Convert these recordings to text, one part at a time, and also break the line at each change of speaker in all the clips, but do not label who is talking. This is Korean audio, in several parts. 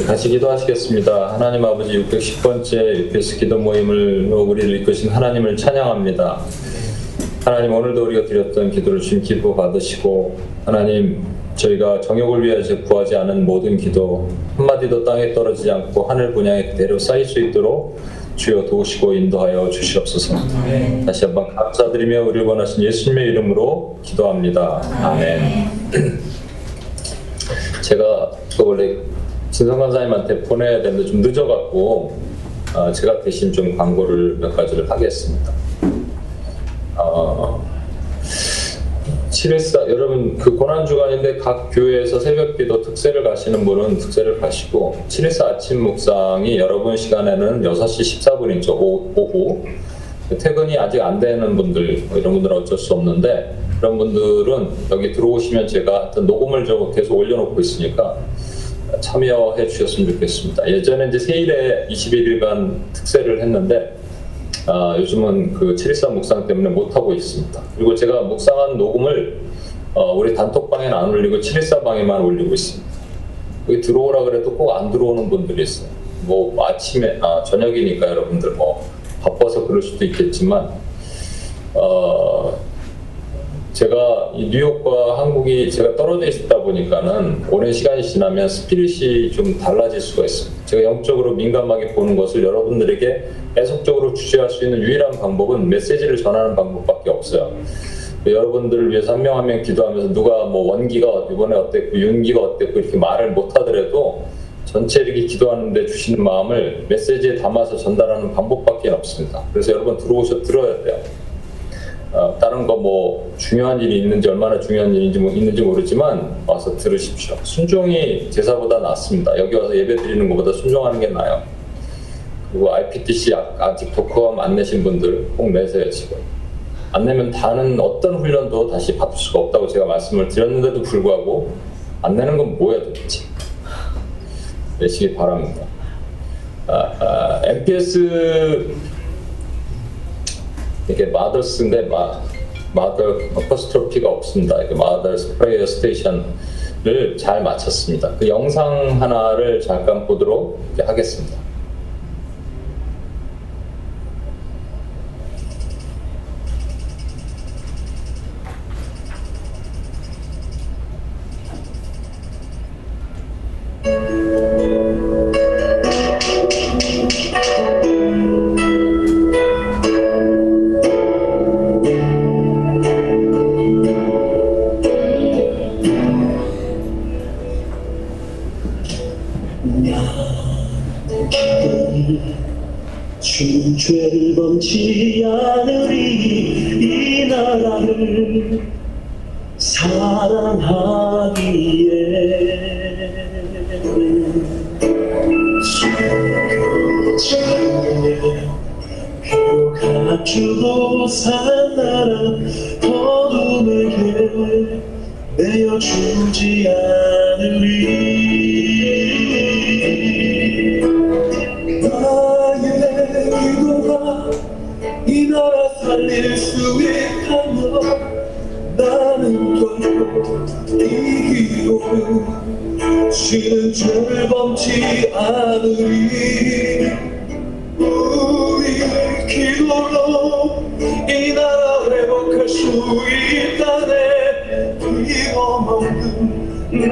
같이 기도하시겠습니다. 하나님 아버지 610번째 UPS 기도 모임을 우리를 이끄신 하나님을 찬양합니다. 하나님 오늘도 우리가 드렸던 기도를 주님 기도 받으시고 하나님 저희가 정욕을 위하여 구하지 않은 모든 기도 한마디도 땅에 떨어지지 않고 하늘 분양에 그대로 쌓일 수 있도록 주여 도우시고 인도하여 주시옵소서. 다시 한번 감사드리며 우리를 원하신 예수님의 이름으로 기도합니다. 아멘. 제가 그 원래 진성 간사님한테 보내야 되는데 좀 늦어갖고 어, 제가 대신 좀 광고를 몇 가지를 하겠습니다. 어, 714 여러분 그 고난 주간인데 각 교회에서 새벽기도 특세를 가시는 분은 특세를 가시고 714 아침 묵상이 여러분 시간에는 6시 14분이죠 오후 퇴근이 아직 안 되는 분들 뭐 이런 분들은 어쩔 수 없는데 그런 분들은 여기 들어오시면 제가 녹음을 좀 계속 올려놓고 있으니까 참여해 주셨으면 좋겠습니다. 예전에 이제 세일에 21일간 특세를 했는데 아, 요즘은 그 713 묵상 때문에 못하고 있습니다. 그리고 제가 묵상한 녹음을 어, 우리 단톡방에는 안 올리고 714 방에만 올리고 있습니다. 여기 들어오라 그래도 꼭 안 들어오는 분들이 있어요. 뭐 아침에, 아, 저녁이니까 여러분들 뭐 바빠서 그럴 수도 있겠지만, 어, 제가 이 뉴욕과 한국이 제가 떨어져 있다 보니까는 오랜 시간이 지나면 스피릿이 좀 달라질 수가 있습니다. 제가 영적으로 민감하게 보는 것을 여러분들에게 계속적으로 주시할 수 있는 유일한 방법은 메시지를 전하는 방법밖에 없어요. 여러분들을 위해서 한 명 한 명 기도하면서 누가 뭐 원기가 이번에 어땠고 윤기가 어땠고 이렇게 말을 못 하더라도 전체 이렇게 기도하는데 주시는 마음을 메시지에 담아서 전달하는 방법밖에 없습니다. 그래서 여러분 들어오셔 들어야 돼요. 어, 다른 거 뭐 중요한 일이 있는지 얼마나 중요한 일인지 뭐 있는지 모르지만 와서 들으십시오. 순종이 제사보다 낫습니다. 여기 와서 예배 드리는 것보다 순종하는 게 나아요. 그리고 IPTC 아직 독후감 안 내신 분들 꼭 내세요 지금. 안 내면 다른 어떤 훈련도 다시 받을 수가 없다고 제가 말씀을 드렸는데도 불구하고 안 내는 건 뭐야 도대체. 내시기 바랍니다. 아, 아, MPS 이게 Mother's인데 마, Mother apostrophe가 없습니다. 이게 Mother's Prayer Station을 잘 마쳤습니다. 그 영상 하나를 잠깐 보도록 하겠습니다.
위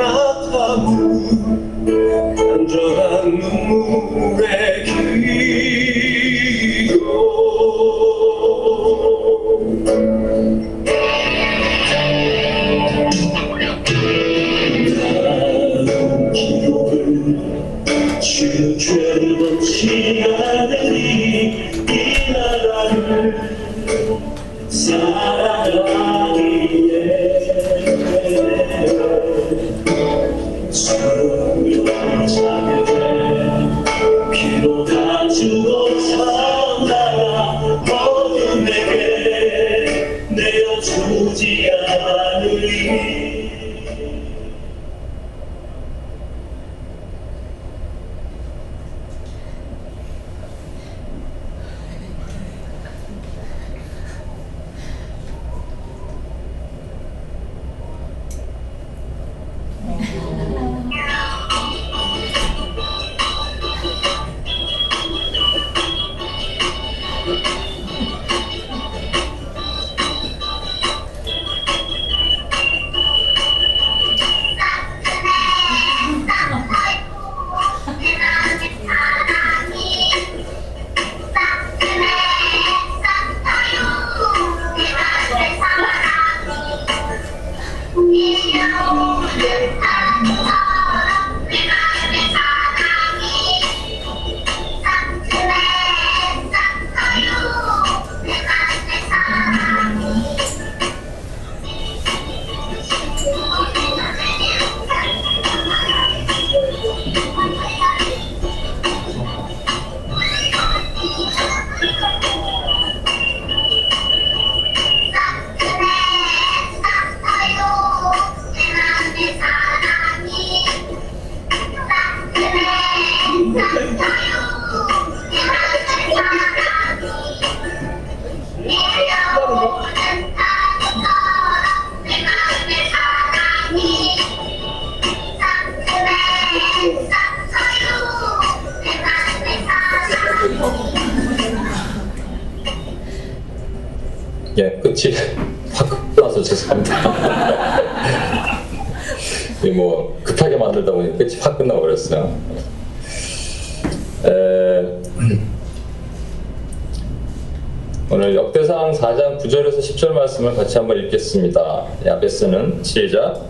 같이 한번 읽겠습니다. 야베스는 시작.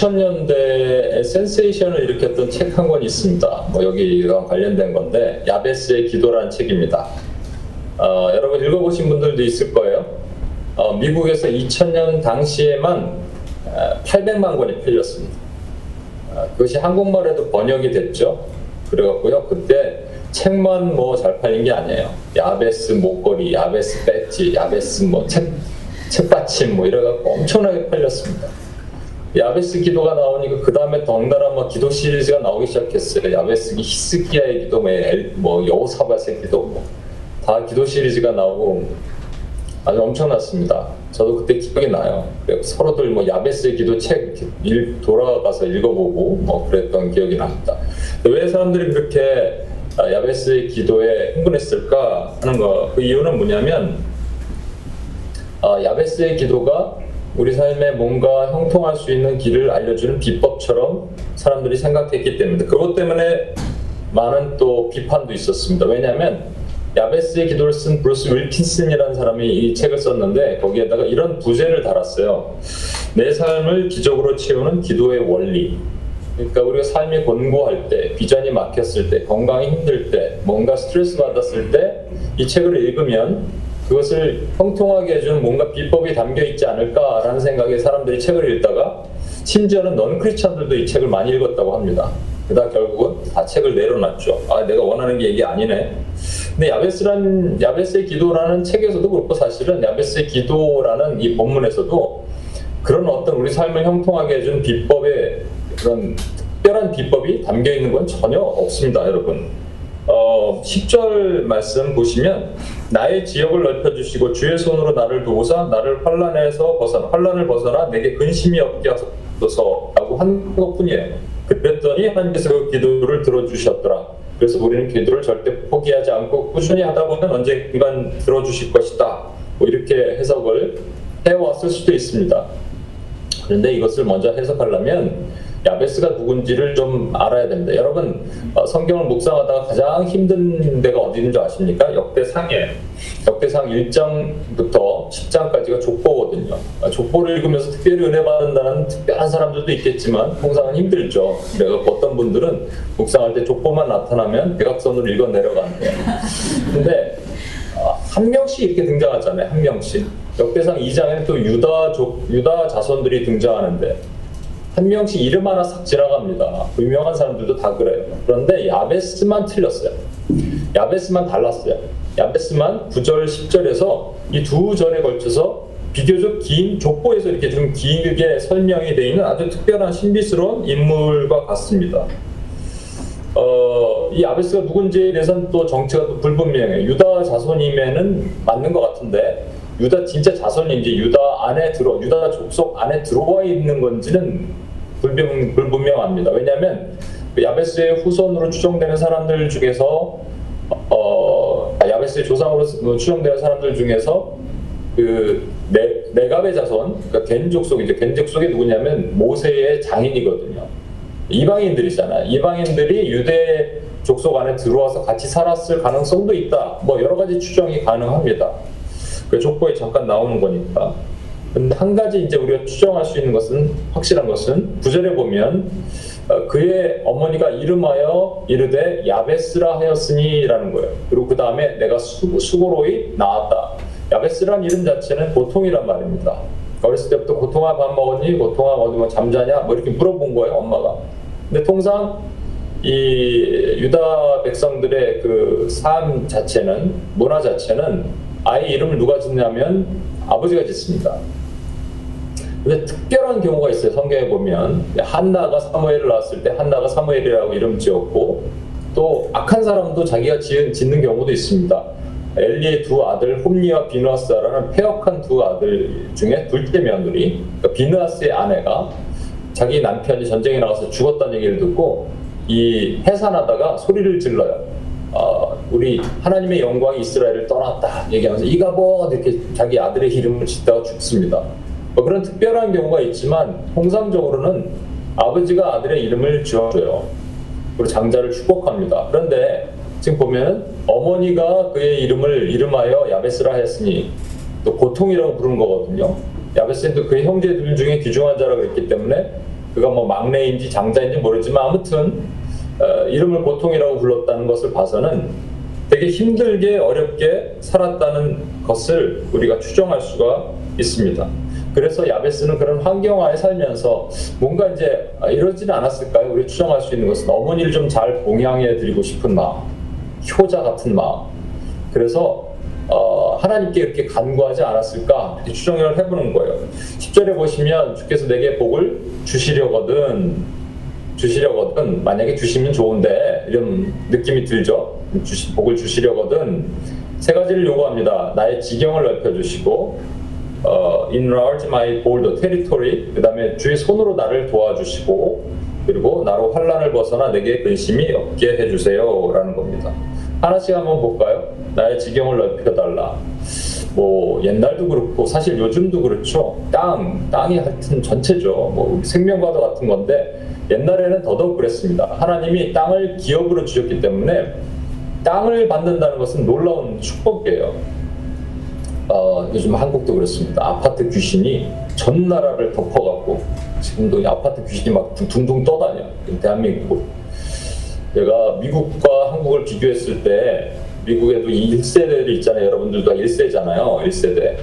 2000년대에 센세이션을 일으켰던 책 한 권 있습니다. 뭐 여기가 관련된 건데 야베스의 기도라는 책입니다. 어, 여러분 읽어보신 분들도 있을 거예요. 어, 미국에서 2000년 당시에만 어, 800만 권이 팔렸습니다. 어, 그것이 한국말에도 번역이 됐죠. 그래갖고요. 그때 책만 뭐 잘 팔린 게 아니에요. 야베스 목걸이, 야베스 배지, 야베스 뭐 책, 책받침 뭐 이래갖고 엄청나게 팔렸습니다. 야베스 기도가 나오니까 그 다음에 덩달아 뭐 기도 시리즈가 나오기 시작했어요. 야베스 히스기야의 기도, 뭐, 엘- 뭐 여호사밧의 기도, 뭐 다 기도 시리즈가 나오고 아주 엄청났습니다. 저도 그때 기억이 나요. 그래서 서로들 뭐 야베스의 기도 책 읽- 돌아가서 읽어보고 뭐 그랬던 기억이 납니다. 왜 사람들이 그렇게 아, 야베스의 기도에 흥분했을까 하는 거, 그 이유는 뭐냐면 아, 야베스의 기도가 우리 삶에 뭔가 형통할 수 있는 길을 알려주는 비법처럼 사람들이 생각했기 때문에 그것 때문에 많은 또 비판도 있었습니다. 왜냐하면 야베스의 기도를 쓴 브루스 윌킨슨이라는 사람이 이 책을 썼는데 거기에다가 이런 부제를 달았어요. 내 삶을 기적으로 채우는 기도의 원리. 그러니까 우리가 삶이 곤고할 때, 비전이 막혔을 때, 건강이 힘들 때, 뭔가 스트레스 받았을 때 이 책을 읽으면 그것을 형통하게 해주는 뭔가 비법이 담겨 있지 않을까라는 생각에 사람들이 책을 읽다가 심지어는 넌 크리스천들도 이 책을 많이 읽었다고 합니다. 그러다 결국은 다 책을 내려놨죠. 아, 내가 원하는 게 이게 아니네. 근데 야베스란 야베스의 기도라는 책에서도 그렇고 사실은 야베스의 기도라는 이 본문에서도 그런 어떤 우리 삶을 형통하게 해준 비법의 그런 특별한 비법이 담겨 있는 건 전혀 없습니다, 여러분. 어, 10절 말씀 보시면 나의 지역을 넓혀주시고 주의 손으로 나를 도우사 나를 환란에서 벗어나 환란을 벗어나 내게 근심이 없게 하소서라고 한 것뿐이에요. 그랬더니 하나님께서 그 기도를 들어주셨더라. 그래서 우리는 기도를 절대 포기하지 않고 꾸준히 하다 보면 언젠간 들어주실 것이다. 뭐 이렇게 해석을 해왔을 수도 있습니다. 그런데 이것을 먼저 해석하려면 야베스가 누군지를 좀 알아야 됩니다. 여러분 어, 성경을 묵상하다가 가장 힘든 데가 어디인 줄 아십니까? 역대상이에요. 역대상 1장부터 10장까지가 족보거든요. 어, 족보를 읽으면서 특별히 은혜 받는다는 특별한 사람들도 있겠지만 통상은 힘들죠. 그래서 어떤 분들은 묵상할 때 족보만 나타나면 대각선으로 읽어 내려가는데 근데 어, 한 명씩 이렇게 등장하잖아요. 한 명씩. 역대상 2장에는 또 유다 족, 유다 자손들이 등장하는데 한 명씩 이름 하나 싹 지나갑니다. 유명한 사람들도 다 그래요. 그런데 야베스만 틀렸어요. 야베스만 달랐어요. 야베스만 9절, 10절에서 이 두 절에 걸쳐서 비교적 긴 족보에서 이렇게 좀 길게 설명이 되어 있는 아주 특별한 신비스러운 인물과 같습니다. 어, 이 아베스가 누군지에 대해서는 또 정체가 또 불분명해요. 유다 자손임에는 맞는 것 같은데 유다 진짜 자손인지 유다 안에 들어 유다 족속 안에 들어와 있는 건지는 불분, 불분명합니다. 왜냐하면 그 야베스의 후손으로 추정되는 사람들 중에서 어, 아, 야베스의 조상으로 추정되는 사람들 중에서 그 네, 네갑의 자손, 그러니까 겐 족속이죠. 겐 족속이 누구냐면 모세의 장인이거든요. 이방인들이잖아요. 이방인들이 유대 족속 안에 들어와서 같이 살았을 가능성도 있다. 뭐 여러 가지 추정이 가능합니다. 그 족보에 잠깐 나오는 거니까. 근데 한 가지 이제 우리가 추정할 수 있는 것은 확실한 것은 구절에 보면 어, 그의 어머니가 이름하여 이르되 야베스라 하였으니라는 거예요. 그리고 그 다음에 내가 수, 수고로이 나왔다. 야베스란 이름 자체는 고통이란 말입니다. 어렸을 때부터 고통아 밥 먹었니? 고통아 어디 뭐 잠자냐? 뭐 이렇게 물어본 거예요 엄마가. 근데 통상 이 유다 백성들의 그 삶 자체는 문화 자체는 아이 이름을 누가 짓냐면 아버지가 짓습니다. 근데 특별한 경우가 있어요. 성경에 보면 한나가 사무엘을 낳았을 때 한나가 사무엘이라고 이름 지었고 또 악한 사람도 자기가 지은, 짓는 경우도 있습니다. 엘리의 두 아들 홈리와 비누아스라는 폐역한 두 아들 중에 둘째 며느리 그러니까 비누아스의 아내가 자기 남편이 전쟁에 나가서 죽었다는 얘기를 듣고 이 해산하다가 소리를 질러요. 어, 우리 하나님의 영광이 이스라엘을 떠났다 얘기하면서 이가봇 이렇게 자기 아들의 이름을 짓다가 죽습니다. 뭐 그런 특별한 경우가 있지만 통상적으로는 아버지가 아들의 이름을 지어줘요. 그리고 장자를 축복합니다. 그런데 지금 보면 어머니가 그의 이름을 이름하여 야베스라 했으니 또 고통이라고 부르는 거거든요. 야베스도 그의 형제들 중에 귀중한 자라고 했기 때문에 그가 뭐 막내인지 장자인지 모르지만 아무튼 어, 이름을 고통이라고 불렀다는 것을 봐서는 되게 힘들게 어렵게 살았다는 것을 우리가 추정할 수가 있습니다. 그래서 야베스는 그런 환경하에 살면서 뭔가 이제 아, 이러지는 않았을까요? 우리 추정할 수 있는 것은 어머니를 좀 잘 봉양해 드리고 싶은 마음, 효자 같은 마음. 그래서 어, 하나님께 이렇게 간구하지 않았을까 이렇게 추정을 해보는 거예요. 10절에 보시면 주께서 내게 복을 주시려거든 주시려거든 만약에 주시면 좋은데 이런 느낌이 들죠. 주시, 복을 주시려거든 세 가지를 요구합니다. 나의 지경을 넓혀주시고 어, enlarge my border territory 그 다음에 주의 손으로 나를 도와주시고 그리고 나로 환란을 벗어나 내게 근심이 없게 해주세요 라는 겁니다. 하나씩 한번 볼까요? 나의 지경을 넓혀달라. 뭐 옛날도 그렇고 사실 요즘도 그렇죠. 땅, 땅이 하여튼 전체죠. 뭐 생명과도 같은 건데 옛날에는 더더욱 그랬습니다. 하나님이 땅을 기업으로 주셨기 때문에 땅을 받는다는 것은 놀라운 축복이에요. 어, 요즘 한국도 그렇습니다. 아파트 귀신이 전 나라를 덮어갖고 지금도 이 아파트 귀신이 막 둥둥 떠다녀. 대한민국. 제가 미국과 한국을 비교했을 때 미국에도 이 1세대들이 있잖아요. 여러분들도 1세잖아요. 1세대.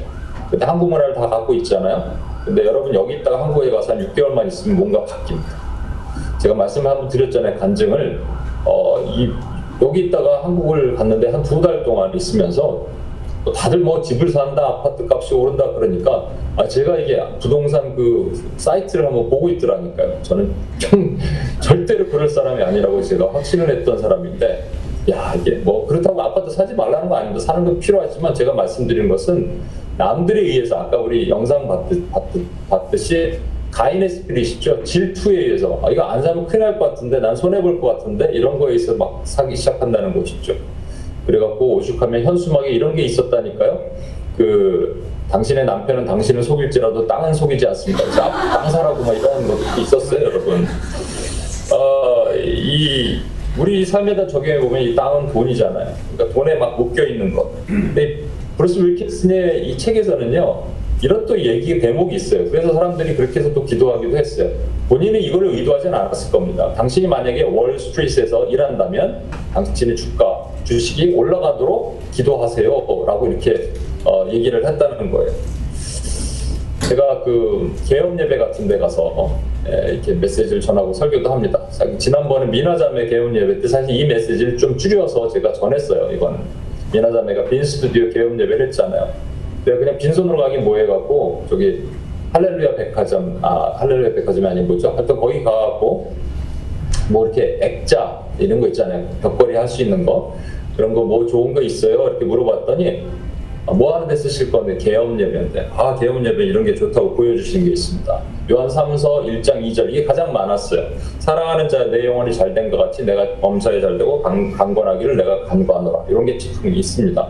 근데 한국 문화를 다 갖고 있잖아요. 근데 여러분 여기 있다가 한국에 가서 한 6개월만 있으면 뭔가 바뀝니다. 제가 말씀을 한번 드렸잖아요. 간증을. 어, 이, 여기 있다가 한국을 갔는데 한 두 달 동안 있으면서 또 다들 뭐 집을 산다, 아파트 값이 오른다 그러니까 아 제가 이게 부동산 그 사이트를 한번 보고 있더라니까요. 저는 좀 절대로 그럴 사람이 아니라고 제가 확신을 했던 사람인데 야 이게 뭐 그렇다고 아파트 사지 말라는 거 아닙니다. 사는 건 필요하지만 제가 말씀드린 것은 남들에 의해서 아까 우리 영상 봤듯, 봤듯, 봤듯이 가인의 spirit이죠. 질투에 의해서 아, 이거 안 사면 큰일 날 것 같은데 난 손해 볼 것 같은데 이런 거에 있어 막 사기 시작한다는 것이죠. 그래갖고 오죽하면 현수막에 이런 게 있었다니까요. 그 당신의 남편은 당신을 속일지라도 땅은 속이지 않습니다. 아, 땅 사라고 막 이런 것도 있었어요, 여러분. 어, 이 우리 삶에다 적용해 보면 이 땅은 돈이잖아요. 그러니까 돈에 막 묶여 있는 것. 근데 브루스 윌킨슨의 이 책에서는요. 이런 또 얘기 대목이 있어요. 그래서 사람들이 그렇게 해서 또 기도하기도 했어요. 본인이 이거를 의도하지는 않았을 겁니다. 당신이 만약에 월스트리트에서 일한다면 당신의 주가 주식이 올라가도록 기도하세요 라고 이렇게 어, 얘기를 했다는 거예요. 제가 그 개업 예배 같은 데 가서 어, 에, 이렇게 메시지를 전하고 설교도 합니다. 지난번에 미나자매 개업 예배 때 사실 이 메시지를 좀 줄여서 제가 전했어요. 이거는 미나자매가 빈 스튜디오 개업 예배를 했잖아요. 내가 그냥 빈손으로 가긴 뭐해갖고 저기 할렐루야 백화점 아 할렐루야 백화점이 아닌 뭐죠? 하여튼 거기 가갖고 뭐 이렇게 액자 이런 거 있잖아요. 벽걸이 할 수 있는 거 그런 거 뭐 좋은 거 있어요? 이렇게 물어봤더니 아, 뭐 하는 데 쓰실 건데 개업 예배인데 아 개업 예배 이런 게 좋다고 보여주신 게 있습니다. 요한 3서 1장 2절 이게 가장 많았어요. 사랑하는 자 내 영혼이 잘 된 것 같이 내가 범사에 잘 되고 강, 강건하기를 내가 간구하노라 이런 게 있습니다.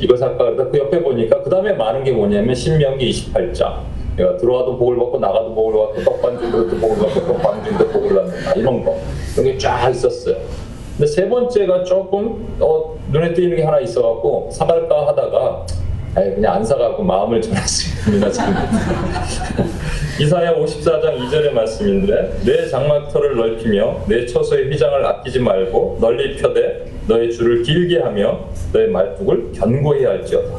이걸 살까 그러다 그 옆에 보니까 그 다음에 많은 게 뭐냐면 신명기 28장. 내가 들어와도 복을 받고 나가도 복을 받고 떡반죽도 복을 받고 떡반죽도 복을 받는다. 이런 거. 이런 게 쫙 있었어요. 근데 세 번째가 조금 어, 눈에 띄는 게 하나 있어갖고 사갈까 하다가 아예 그냥 안 사가고 마음을 전했습니다. 지금 이사야 54장 2절의 말씀인데 내 장막터를 넓히며 내 처소의 휘장을 아끼지 말고 널리 펴되 너의 줄을 길게 하며 너의 말뚝을 견고히 할지어다.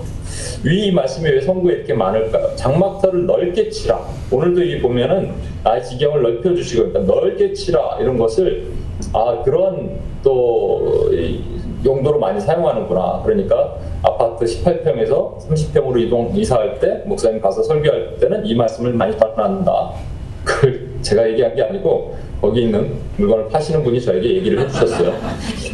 위 말씀이 왜 성구에 이렇게 많을까요? 장막터를 넓게 치라. 오늘도 이 보면은 나의 지경을 넓혀 주시고 그러니까 넓게 치라 이런 것을 아 그런 또이 용도로 많이 사용하는구나. 그러니까 아파트 18평에서 30평으로 이동 이사할 때 목사님 가서 설교할 때는 이 말씀을 많이 발언한다. 그걸 제가 얘기한 게 아니고 거기 있는 물건을 파시는 분이 저에게 얘기를 해주셨어요.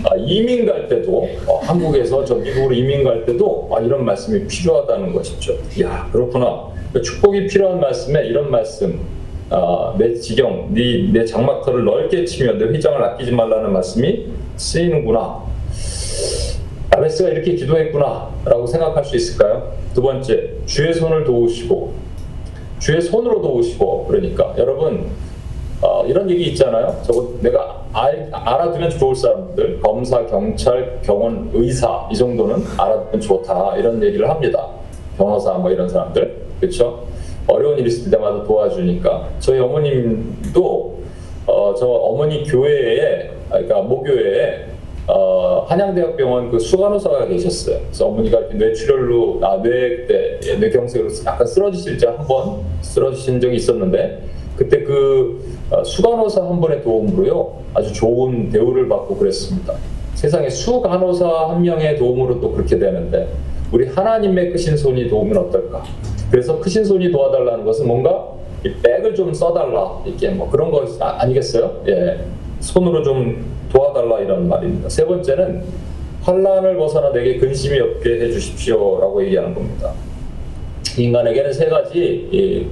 아, 이민 갈 때도 어, 한국에서 저 미국으로 이민 갈 때도 아, 이런 말씀이 필요하다는 것이죠. 야 그렇구나. 축복이 필요한 말씀에 이런 말씀. 아, 내 지경, 네, 내 장막터를 넓게 치며 내 휘장을 아끼지 말라는 말씀이 쓰이는구나. 야베스가 이렇게 기도했구나라고 생각할 수 있을까요? 두 번째, 주의 손을 도우시고 주의 손으로 도우시고 그러니까 여러분 어, 이런 얘기 있잖아요. 저거 내가 알, 알아두면 좋을 사람들 검사, 경찰, 경원, 의사 이 정도는 알아두면 좋다 이런 얘기를 합니다. 변호사 뭐 이런 사람들 그렇죠? 어려운 일 있을 때마다 도와주니까 저희 어머님도 어, 저 어머니 교회에 아, 그러니까 모교회에 어, 한양대학병원 그 수간호사가 계셨어요. 그래서 어머니가 뇌출혈로 아뇌 그때 예, 뇌경색으로 약간 쓰러지실 때 한 번 쓰러지신 적이 있었는데 그때 그 어, 수간호사 한 분의 도움으로요 아주 좋은 대우를 받고 그랬습니다. 세상에 수간호사 한 명의 도움으로 또 그렇게 되는데 우리 하나님의 크신 손이 도우면 어떨까? 그래서 크신 손이 도와달라는 것은 뭔가 이 백을 좀 써달라 이렇게 뭐 그런 거 아, 아니겠어요? 예, 손으로 좀 도와달라 이런 말입니다. 세 번째는 환란을 벗어나 내게 근심이 없게 해주십시오라고 얘기하는 겁니다. 인간에게는 세 가지 이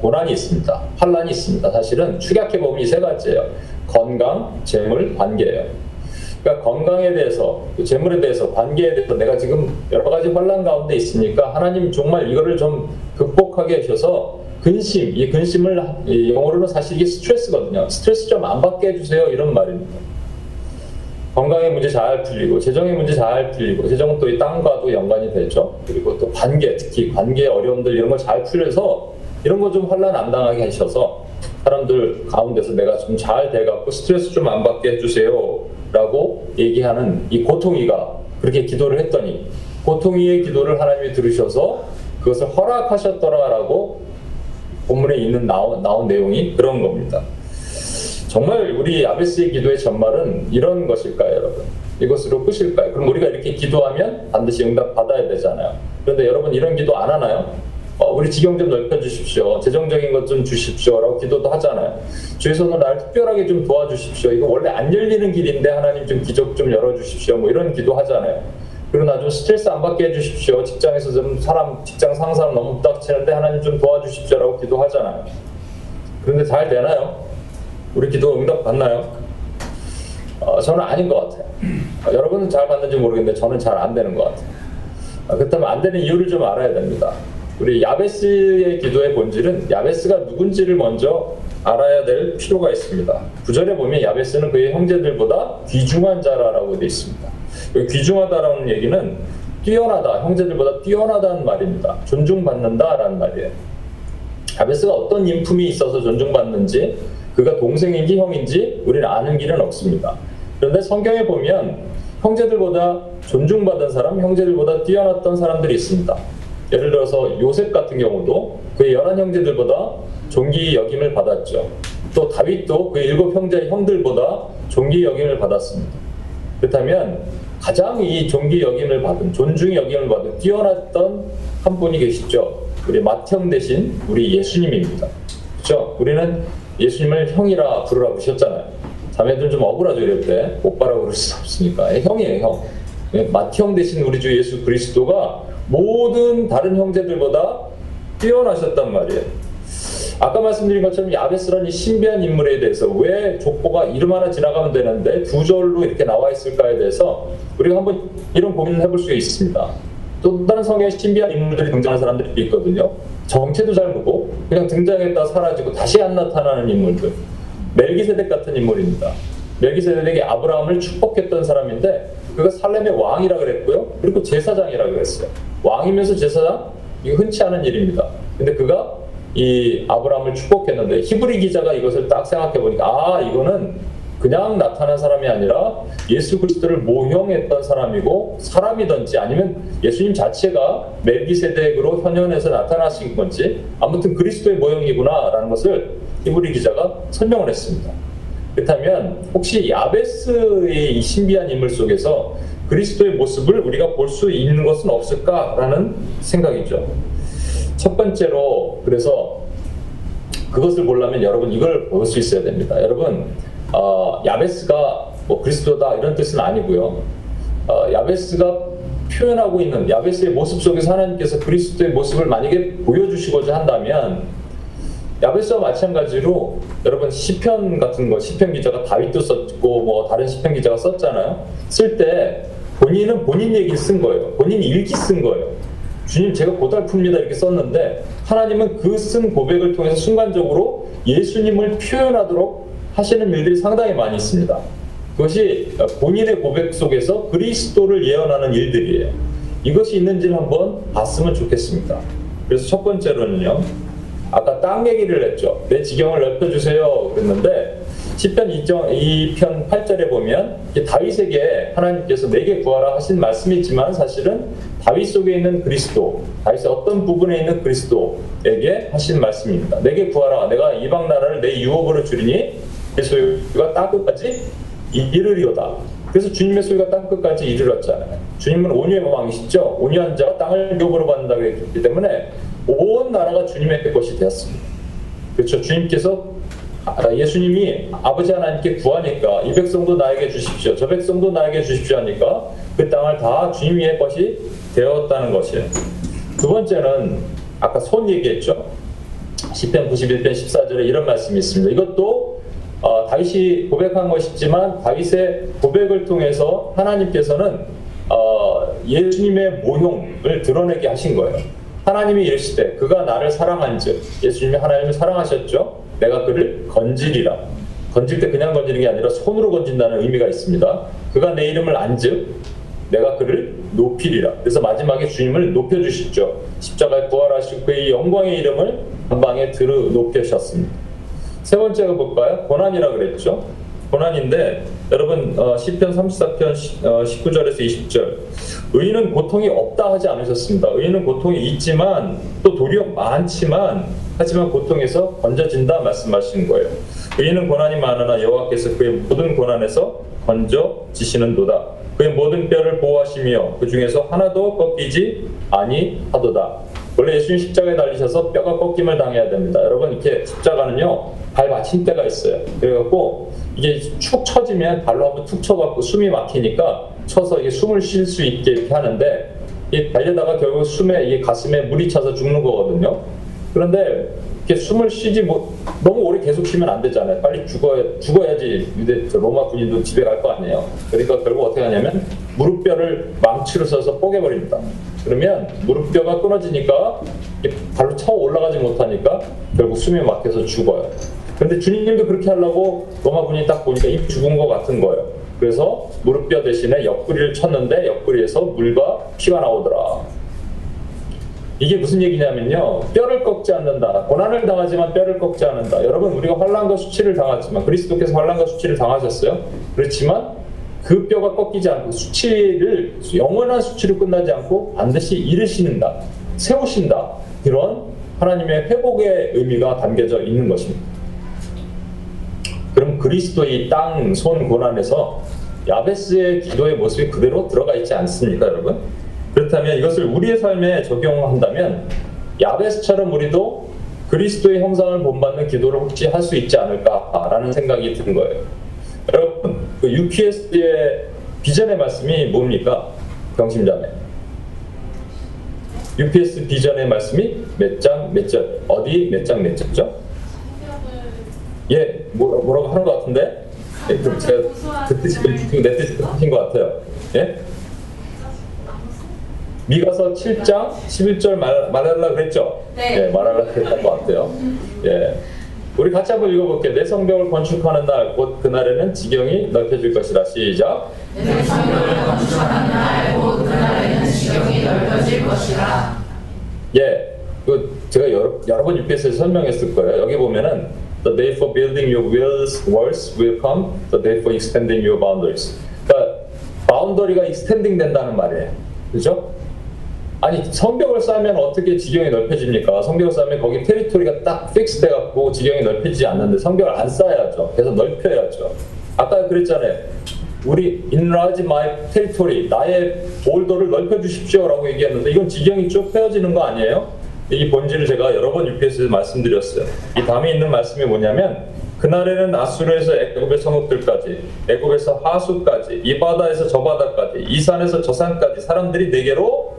고난이 있습니다. 환란이 있습니다. 사실은 축약해 보면 이 세 가지예요. 건강, 재물, 관계예요. 그러니까 건강에 대해서, 그 재물에 대해서, 관계에 대해서 내가 지금 여러 가지 환란 가운데 있으니까 하나님 정말 이거를 좀 극복하게 하셔서 근심, 이 근심을 이 영어로는 사실 이게 스트레스거든요. 스트레스 좀 안 받게 해주세요. 이런 말입니다. 건강의 문제 잘 풀리고 재정의 문제 잘 풀리고 재정은 또 이 땅과도 연관이 되죠. 그리고 또 관계 특히 관계 어려움들 이런 걸 잘 풀려서 이런 거 좀 환란 안 당하게 하셔서 사람들 가운데서 내가 좀 잘 돼갖고 스트레스 좀 안 받게 해주세요라고 얘기하는 이 고통이가 그렇게 기도를 했더니 고통이의 기도를 하나님이 들으셔서 그것을 허락하셨더라라고 본문에 있는 나온, 나온 내용이 그런 겁니다. 정말 우리 아베스의 기도의 전말은 이런 것일까요, 여러분? 이것으로 끝일까요? 그럼 우리가 이렇게 기도하면 반드시 응답 받아야 되잖아요. 그런데 여러분 이런 기도 안 하나요? 어, 우리 지경 좀 넓혀 주십시오. 재정적인 것 좀 주십시오 라고 기도도 하잖아요. 손으로 나를 특별하게 좀 도와주십시오. 이거 원래 안 열리는 길인데 하나님 좀 기적 좀 열어 주십시오. 뭐 이런 기도 하잖아요. 그리고 나좀 스트레스 안 받게 해주십시오. 직장에서 좀 사람 직장 상사랑 너무 부닥치는데 하나님 좀 도와주십시오 라고 기도하잖아요. 그런데 잘 되나요? 우리 기도 응답 받나요? 어, 저는 아닌 것 같아요. 어, 여러분은 잘 받는지 모르겠는데 저는 잘 안 되는 것 같아요. 어, 그렇다면 안 되는 이유를 좀 알아야 됩니다. 우리 야베스의 기도의 본질은 야베스가 누군지를 먼저 알아야 될 필요가 있습니다. 구절에 보면 야베스는 그의 형제들보다 귀중한 자라라고 되어 있습니다. 여기 귀중하다라는 얘기는 뛰어나다, 형제들보다 뛰어나다는 말입니다. 존중받는다라는 말이에요. 야베스가 어떤 인품이 있어서 존중받는지 그가 동생인지 형인지 우리는 아는 길은 없습니다. 그런데 성경에 보면 형제들보다 존중받은 사람, 형제들보다 뛰어났던 사람들이 있습니다. 예를 들어서 요셉 같은 경우도 그의 열한 형제들보다 존귀 여김을 받았죠. 또 다윗도 그의 일곱 형제 형들보다 존귀 여김을 받았습니다. 그렇다면 가장 이 존귀 여김을 받은 존중 여김을 받은 뛰어났던 한 분이 계시죠. 우리 맏형 대신 우리 예수님입니다. 그렇죠? 우리는 예수님을 형이라 부르라 부셨잖아요. 자매들 좀 억울하죠 이럴 때 오빠라고 부를 수 없으니까 예, 형이에요 형. 예, 맏형 대신 우리 주 예수 그리스도가 모든 다른 형제들보다 뛰어나셨단 말이에요. 아까 말씀드린 것처럼 야베스라는 이 신비한 인물에 대해서 왜 족보가 이름 하나 지나가면 되는데 두 절로 이렇게 나와 있을까에 대해서 우리가 한번 이런 고민을 해볼 수가 있습니다. 또 다른 성에 신비한 인물들이 등장하는 사람들이 있거든요. 정체도 잘 모르고 그냥 등장했다 사라지고 다시 안 나타나는 인물들. 멜기세덱 같은 인물입니다. 멜기세덱이 아브라함을 축복했던 사람인데 그가 살렘의 왕이라 그랬고요. 그리고 제사장이라 그랬어요. 왕이면서 제사장 이거 흔치 않은 일입니다. 근데 그가 이 아브라함을 축복했는데 히브리 기자가 이것을 딱 생각해 보니까 아 이거는 그냥 나타난 사람이 아니라 예수 그리스도를 모형했던 사람이고 사람이든지 아니면 예수님 자체가 멜기세덱으로 현현해서 나타나신 건지 아무튼 그리스도의 모형이구나라는 것을 히브리 기자가 설명을 했습니다. 그렇다면 혹시 야베스의 이 신비한 인물 속에서 그리스도의 모습을 우리가 볼 수 있는 것은 없을까라는 생각이죠. 첫 번째로 그래서 그것을 보려면 여러분 이걸 볼 수 있어야 됩니다. 여러분 어, 야베스가 뭐 그리스도다 이런 뜻은 아니고요. 어, 야베스가 표현하고 있는 야베스의 모습 속에서 하나님께서 그리스도의 모습을 만약에 보여주시고자 한다면 야베스와 마찬가지로 여러분 시편 같은 거 시편 기자가 다윗도 썼고 뭐 다른 시편 기자가 썼잖아요. 쓸 때 본인은 본인 얘기를 쓴 거예요. 본인 일기 쓴 거예요. 주님 제가 고달픕니다 이렇게 썼는데 하나님은 그 쓴 고백을 통해서 순간적으로 예수님을 표현하도록 하시는 일들이 상당히 많이 있습니다. 그것이 본인의 고백 속에서 그리스도를 예언하는 일들이에요. 이것이 있는지를 한번 봤으면 좋겠습니다. 그래서 첫 번째로는요. 아까 땅 얘기를 했죠. 내 지경을 넓혀주세요. 그랬는데 시편 2편 8절에 보면 다윗에게 하나님께서 내게 구하라 하신 말씀이 있지만 사실은 다윗 속에 있는 그리스도, 다윗의 어떤 부분에 있는 그리스도에게 하신 말씀입니다. 내게 구하라. 내가 이방 나라를 내 유업으로 내 소유가 땅 끝까지 이르리로다. 그래서 주님의 소유가 땅 끝까지 이르렀잖아요. 주님은 온유의 왕이시죠. 온유한 자가 땅을 유업으로 받는다고 했기 때문에 온 나라가 주님의 것이 되었습니다. 그렇죠. 주님께서 아, 예수님이 아버지 하나님께 구하니까 이 백성도 나에게 주십시오. 저 백성도 나에게 주십시오 하니까 그 땅을 다 주님의 것이 되었다는 것이에요. 두 번째는 아까 손 얘기했죠. 10편 91편 14절에 이런 말씀이 있습니다. 이것도 어, 다윗이 고백한 것이지만 다윗의 고백을 통해서 하나님께서는 어, 예수님의 모형을 드러내게 하신 거예요. 하나님이 이르시되 그가 나를 사랑한즉 예수님이 하나님을 사랑하셨죠. 내가 그를 건지리라. 건질 때 그냥 건지는 게 아니라 손으로 건진다는 의미가 있습니다. 그가 내 이름을 안즉 내가 그를 높이리라. 그래서 마지막에 주님을 높여주시죠. 십자가에 부활하시고 그의 영광의 이름을 한방에 들어 높여셨습니다. 세 번째가 볼까요? 고난이라 그랬죠. 고난인데 여러분 어, 시편 34편 19절에서 20절 의인은 고통이 없다 하지 않으셨습니다. 의인은 고통이 있지만 또 도리어 많지만 하지만 고통에서 건져진다 말씀하신 거예요. 의인은 고난이 많으나 여호와께서 그의 모든 고난에서 건져지시는도다. 그의 모든 뼈를 보호하시며 그 중에서 하나도 꺾이지 아니하도다. 원래 예수님 십자가에 달리셔서 뼈가 꺾임을 당해야 됩니다. 여러분 이렇게 십자가는요 발 받친 때가 있어요. 그래갖고 이게 축 처지면 발로 한번 툭 쳐갖고 숨이 막히니까 쳐서 이게 숨을 쉴 수 있게 이렇게 하는데 이 달려다가 결국 숨에 이게 가슴에 물이 차서 죽는 거거든요. 그런데 이렇게 숨을 쉬지 못 너무 오래 계속 쉬면 안 되잖아요. 빨리 죽어야 죽어야지 유대 저 로마 군인도 집에 갈 거 아니에요. 그러니까 결국 어떻게 하냐면 무릎뼈를 망치로 써서 뽀개버립니다. 그러면 무릎뼈가 끊어지니까 발로 쳐 올라가지 못하니까 결국 숨이 막혀서 죽어요. 그런데 주님도 그렇게 하려고 로마 군인이 딱 보니까 입 죽은 것 같은 거예요. 그래서 무릎뼈 대신에 옆구리를 쳤는데 옆구리에서 물과 피가 나오더라. 이게 무슨 얘기냐면요. 뼈를 꺾지 않는다. 고난을 당하지만 뼈를 꺾지 않는다. 여러분 우리가 환란과 수치를 당하지만 그리스도께서 환란과 수치를 당하셨어요. 그렇지만 그 뼈가 꺾이지 않고 수치를 영원한 수치로 끝나지 않고 반드시 이르시는다. 세우신다. 그런 하나님의 회복의 의미가 담겨져 있는 것입니다. 그럼 그리스도의 땅, 손 고난에서 야베스의 기도의 모습이 그대로 들어가 있지 않습니까, 여러분? 그렇다면 이것을 우리의 삶에 적용한다면 야베스처럼 우리도 그리스도의 형상을 본받는 기도를 혹시 할 수 있지 않을까라는 생각이 든 거예요. 여러분, 그 UPS의 비전의 말씀이 뭡니까? 경심자매. UPS 비전의 말씀이 몇 장, 몇 절, 어디 몇 장, 몇 절죠? 예, 뭐, 뭐라고 하는 것 같은데? 예, 그럼 제가 그내 뜻이 하신 것 같아요. 예? 미가서 7장 11절 말, 말하려고 그랬죠?
네.
예, 말하려고 그랬던 것 같아요. 예. 우리 같이 한번 읽어볼게요. 내 성벽을 건축하는 날, 곧 그날에는 지경이 넓혀질 것이라. 시작.
내 성경을 건축하는 날, 곧 그날에는 지경이 넓어질 것이라.
예. 그 제가 여러, 여러 번 UPS에서 설명했을 거예요. 여기 보면은 the day for building your wills, walls will come, the day for extending your boundaries. 그러니까 boundary가 extending 된다는 말이에요. 그죠? 아니 성벽을 쌓으면 어떻게 지경이 넓혀집니까? 성벽을 쌓으면 거기 territory가 딱 fix 돼갖고 지경이 넓혀지지 않는데 성벽을 안 쌓아야죠. 계속 넓혀야죠. 아까 그랬잖아요. 우리 enlarge my territory 나의 볼더를 넓혀주십시오라고 얘기했는데 이건 지경이 쭉 펴지는 거 아니에요? 이 본질을 제가 여러 번 UPS에서 말씀드렸어요. 이 다음에 있는 말씀이 뭐냐면 그날에는 아수르에서 애굽의 성읍들까지 애굽에서 하수까지 이 바다에서 저 바다까지 이 산에서 저 산까지 사람들이 내게로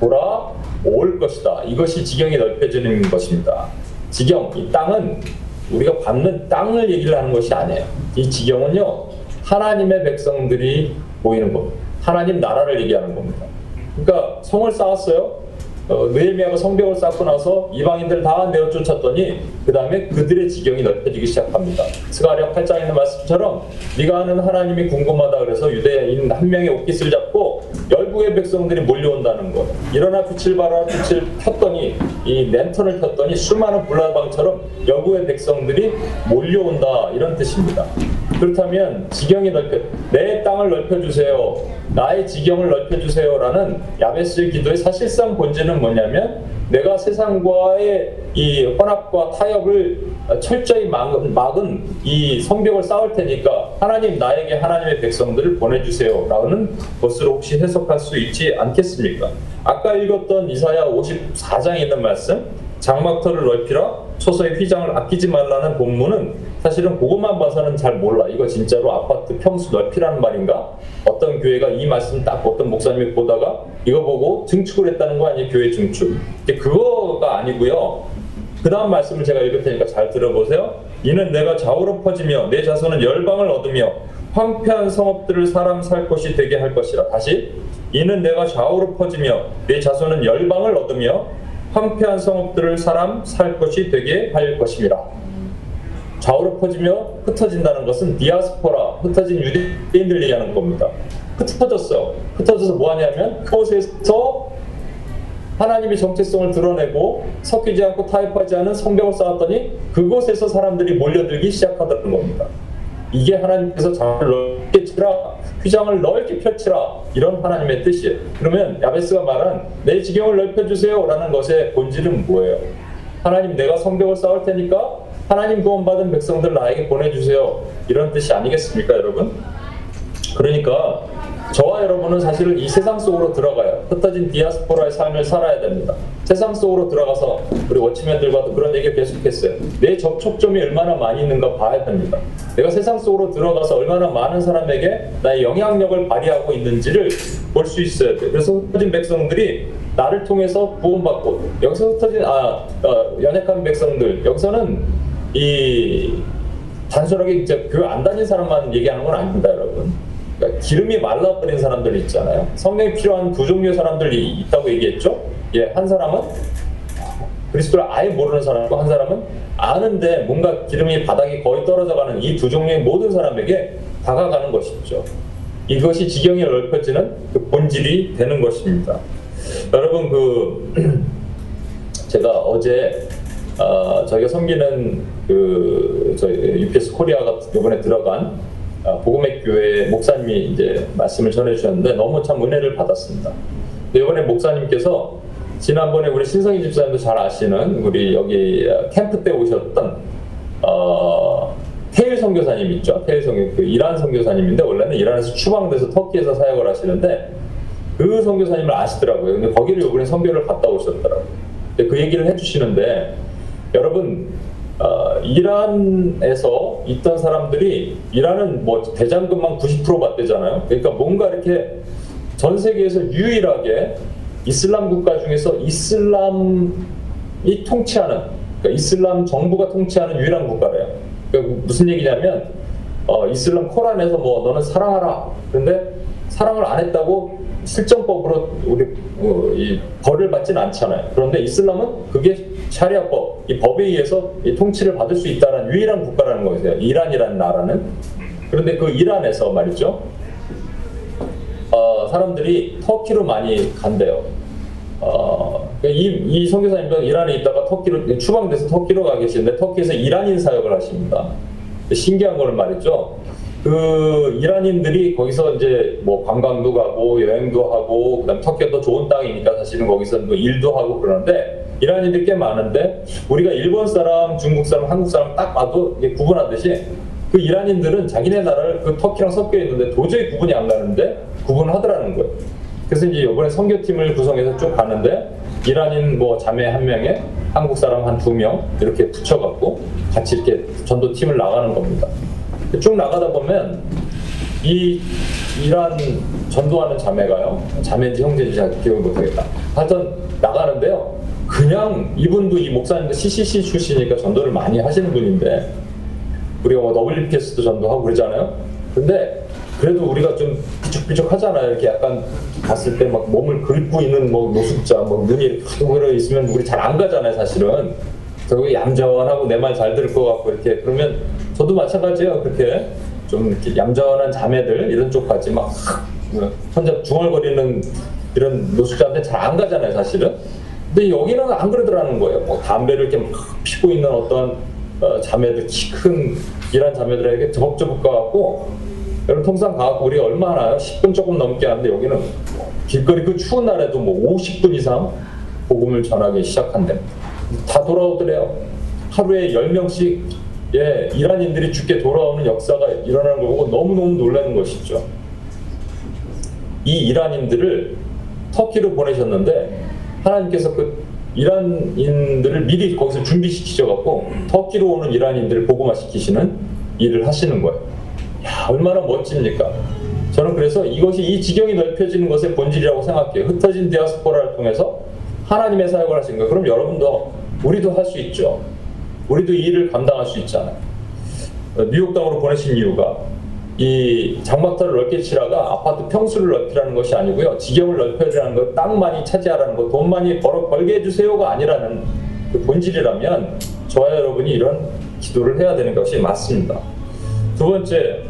돌아올 것이다. 이것이 지경이 넓혀지는 것입니다. 지경, 이 땅은 우리가 받는 땅을 얘기를 하는 것이 아니에요. 이 지경은요, 하나님의 백성들이 모이는 것, 하나님 나라를 얘기하는 겁니다. 그러니까 성을 쌓았어요. 어, 느헤미야가 성벽을 쌓고 나서 이방인들 다 내어 쫓았더니 그 다음에 그들의 지경이 넓혀지기 시작합니다. 스가랴 8장에 있는 말씀처럼 네가 아는 하나님이 궁금하다 그래서 유대인 한 명의 옷깃을 열국의 백성들이 몰려온다는 것. 일어나 빛을 발하 빛을 켰더니 이 랜턴을 켰더니 수많은 불나방처럼 열국의 백성들이 몰려온다 이런 뜻입니다. 그렇다면 지경이 넓혀 내 땅을 넓혀주세요. 나의 지경을 넓혀주세요라는 야베스의 기도의 사실상 본질은 뭐냐면 내가 세상과의 이 혼합과 타협을 철저히 막은, 막은 이 성벽을 쌓을 테니까 하나님 나에게 하나님의 백성들을 보내주세요라는 것으로 혹시 해석할 수 있지 않겠습니까? 아까 읽었던 이사야 54장에 있는 말씀 장막터를 넓히라 소서의 휘장을 아끼지 말라는 본문은 사실은 그것만 봐서는 잘 몰라. 이거 진짜로 아파트 평수 넓히라는 말인가? 어떤 교회가 이 말씀 딱 어떤 목사님이 보다가 이거 보고 증축을 했다는 거 아니에요? 교회 증축. 그거가 아니고요. 그 다음 말씀을 제가 읽을 테니까 잘 들어보세요. 이는 내가 좌우로 퍼지며 내 자손은 열방을 얻으며 황폐한 성읍들을 사람 살 곳이 되게 할 것이라. 다시 이는 내가 좌우로 퍼지며 내 자손은 열방을 얻으며 황폐한 성읍들을 사람 살 것이 되게 할 것입니다. 좌우로 퍼지며 흩어진다는 것은 디아스포라, 흩어진 유대인들 얘기하는 겁니다. 흩어졌어요. 흩어져서 뭐 하냐면 그곳에서 하나님의 정체성을 드러내고 섞이지 않고 타협하지 않은 성벽을 쌓았더니 그곳에서 사람들이 몰려들기 시작하다는 겁니다. 이게 하나님께서 장을 넓게 치라, 휘장을 넓게 펼치라 이런 하나님의 뜻이에요. 그러면 야베스가 말한 내 지경을 넓혀주세요라는 것의 본질은 뭐예요? 하나님 내가 성벽을 쌓을 테니까 하나님 구원받은 백성들 나에게 보내주세요 이런 뜻이 아니겠습니까 여러분? 그러니까 저와 여러분은 사실은 이 세상 속으로 들어가요. 흩어진 디아스포라의 삶을 살아야 됩니다. 세상 속으로 들어가서 우리 워치맨들과도 그런 얘기 계속했어요. 내 접촉점이 얼마나 많이 있는가 봐야 됩니다. 내가 세상 속으로 들어가서 얼마나 많은 사람에게 나의 영향력을 발휘하고 있는지를 볼 수 있어야 돼요. 그래서 흩어진 백성들이 나를 통해서 구원받고 여기서 흩어진 아 어, 연약한 백성들 여기서는 이 단순하게 이제 교회 안 다닌 사람만 얘기하는 건 아닙니다, 여러분. 그러니까 기름이 말라버린 사람들 있잖아요. 성령이 필요한 두 종류의 사람들이 있다고 얘기했죠. 예, 한 사람은 그리스도를 아예 모르는 사람이고 한 사람은 아는데 뭔가 기름이 바닥에 거의 떨어져 가는 이 두 종류의 모든 사람에게 다가가는 것이죠. 이것이 지경이 넓혀지는 그 본질이 되는 것입니다. 여러분 그 제가 어제 어, 저희가 섬기는 그 저희 UPS 코리아가 이번에 들어간 어, 복음의 교회 목사님이 이제 말씀을 전해주셨는데 너무 참 은혜를 받았습니다. 이번에 목사님께서 지난번에 우리 신성희 집사님도 잘 아시는 우리 여기 캠프 때 오셨던 어, 테일 선교사님 있죠. 테일 선교 그 이란 선교사님인데 원래는 이란에서 추방돼서 터키에서 사역을 하시는데 그 선교사님을 아시더라고요. 근데 거기를 이번에 선교를 갔다 오셨더라고요. 그 얘기를 해주시는데 여러분 어, 이란에서 있던 사람들이 이란은 뭐 대장금만 90% 받대잖아요. 그러니까 뭔가 이렇게 전 세계에서 유일하게 이슬람 국가 중에서 이슬람이 통치하는 그러니까 이슬람 정부가 통치하는 유일한 국가래요. 그러니까 무슨 얘기냐면 어, 이슬람 코란에서 뭐 너는 사랑하라. 그런데 사랑을 안 했다고 실정법으로 우리 어, 이 벌을 받지는 않잖아요. 그런데 이슬람은 그게 샤리아법, 이 법에 의해서 이 통치를 받을 수 있다는 유일한 국가라는 거예요. 이란이라는 나라는. 그런데 그 이란에서 말이죠. 어, 사람들이 터키로 많이 간대요. 어, 이, 이 선교사님도 이란에 있다가 터키로 추방돼서 터키로 가 계시는데 터키에서 이란인 사역을 하십니다. 신기한 거는 말이죠. 그 이란인들이 거기서 이제 뭐 관광도 가고 여행도 하고 그다음 터키가 더 좋은 땅이니까 사실은 거기서 뭐 일도 하고 그러는데 이란인들이 꽤 많은데 우리가 일본 사람, 중국 사람, 한국 사람 딱 봐도 구분하듯이 그 이란인들은 자기네 나라를 그 터키랑 섞여 있는데 도저히 구분이 안 가는데 구분을 하더라는 거예요. 그래서 이제 이번에 선교팀을 구성해서 쭉 가는데 이란인 뭐 자매 한 명에 한국 사람 한 두 명 이렇게 붙여갖고 같이 이렇게 전도 팀을 나가는 겁니다. 쭉 나가다 보면 이 이란 전도하는 자매가요 자매인지 형제인지 잘 기억을 못하겠다. 하여튼 나가는데요. 그냥 이분도 이 목사님도 CCC 출신이니까 전도를 많이 하시는 분인데 우리가 뭐 WPS도 전도하고 그러잖아요. 근데 그래도 우리가 좀 비쩍비쩍 하잖아요. 이렇게 약간 갔을 때 막 몸을 긁고 있는 뭐 노숙자, 뭐 눈이 이렇게 흐르 있으면 우리 잘 안 가잖아요, 사실은. 그리고 얌전하고 내 말 잘 들을 것 같고 이렇게 그러면 저도 마찬가지예요. 그렇게 좀 이렇게 얌전한 자매들 이런 쪽 가지 막 혼자 중얼거리는 이런 노숙자한테 잘 안 가잖아요, 사실은. 근데 여기는 안 그러더라는 거예요. 뭐 담배를 이렇게 막 피고 있는 어떤 어, 자매들 키 큰 이란 자매들에게 저벅저벅 가갖고 여러분 통상 가갖고 우리 얼마 하나요? 10분 조금 넘게 하는데 여기는 길거리 그 추운 날에도 뭐 50분 이상 복음을 전하기 시작한대. 다 돌아오더래요. 하루에 10명씩 예, 이란인들이 죽게 돌아오는 역사가 일어나는 걸 보고 너무너무 놀라는 것이죠. 이 이란인들을 터키로 보내셨는데 하나님께서 그 이란인들을 미리 거기서 준비시키셔 갖고 터키로 오는 이란인들을 복음화 시키시는 일을 하시는 거예요. 야, 얼마나 멋집니까? 저는 그래서 이것이 이 지경이 넓혀지는 것의 본질이라고 생각해요. 흩어진 디아스포라를 통해서 하나님의 사역을 하신 거예요. 그럼 여러분도 우리도 할 수 있죠. 우리도 이 일을 감당할 수 있잖아요. 어, 뉴욕 땅으로 보내신 이유가 이 장막타를 넓게 치라가 아파트 평수를 넓히라는 것이 아니고요. 지경을 넓혀라는 것, 땅 많이 차지하라는 것, 돈 많이 벌어 벌게 해주세요가 아니라는 그 본질이라면 저와 여러분이 이런 기도를 해야 되는 것이 맞습니다. 두 번째,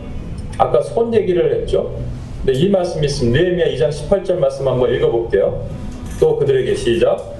아까 손 얘기를 했죠. 근데 이 말씀이 있으면 느헤미야 2장 18절 말씀 한번 읽어볼게요. 또 그들에게 시작.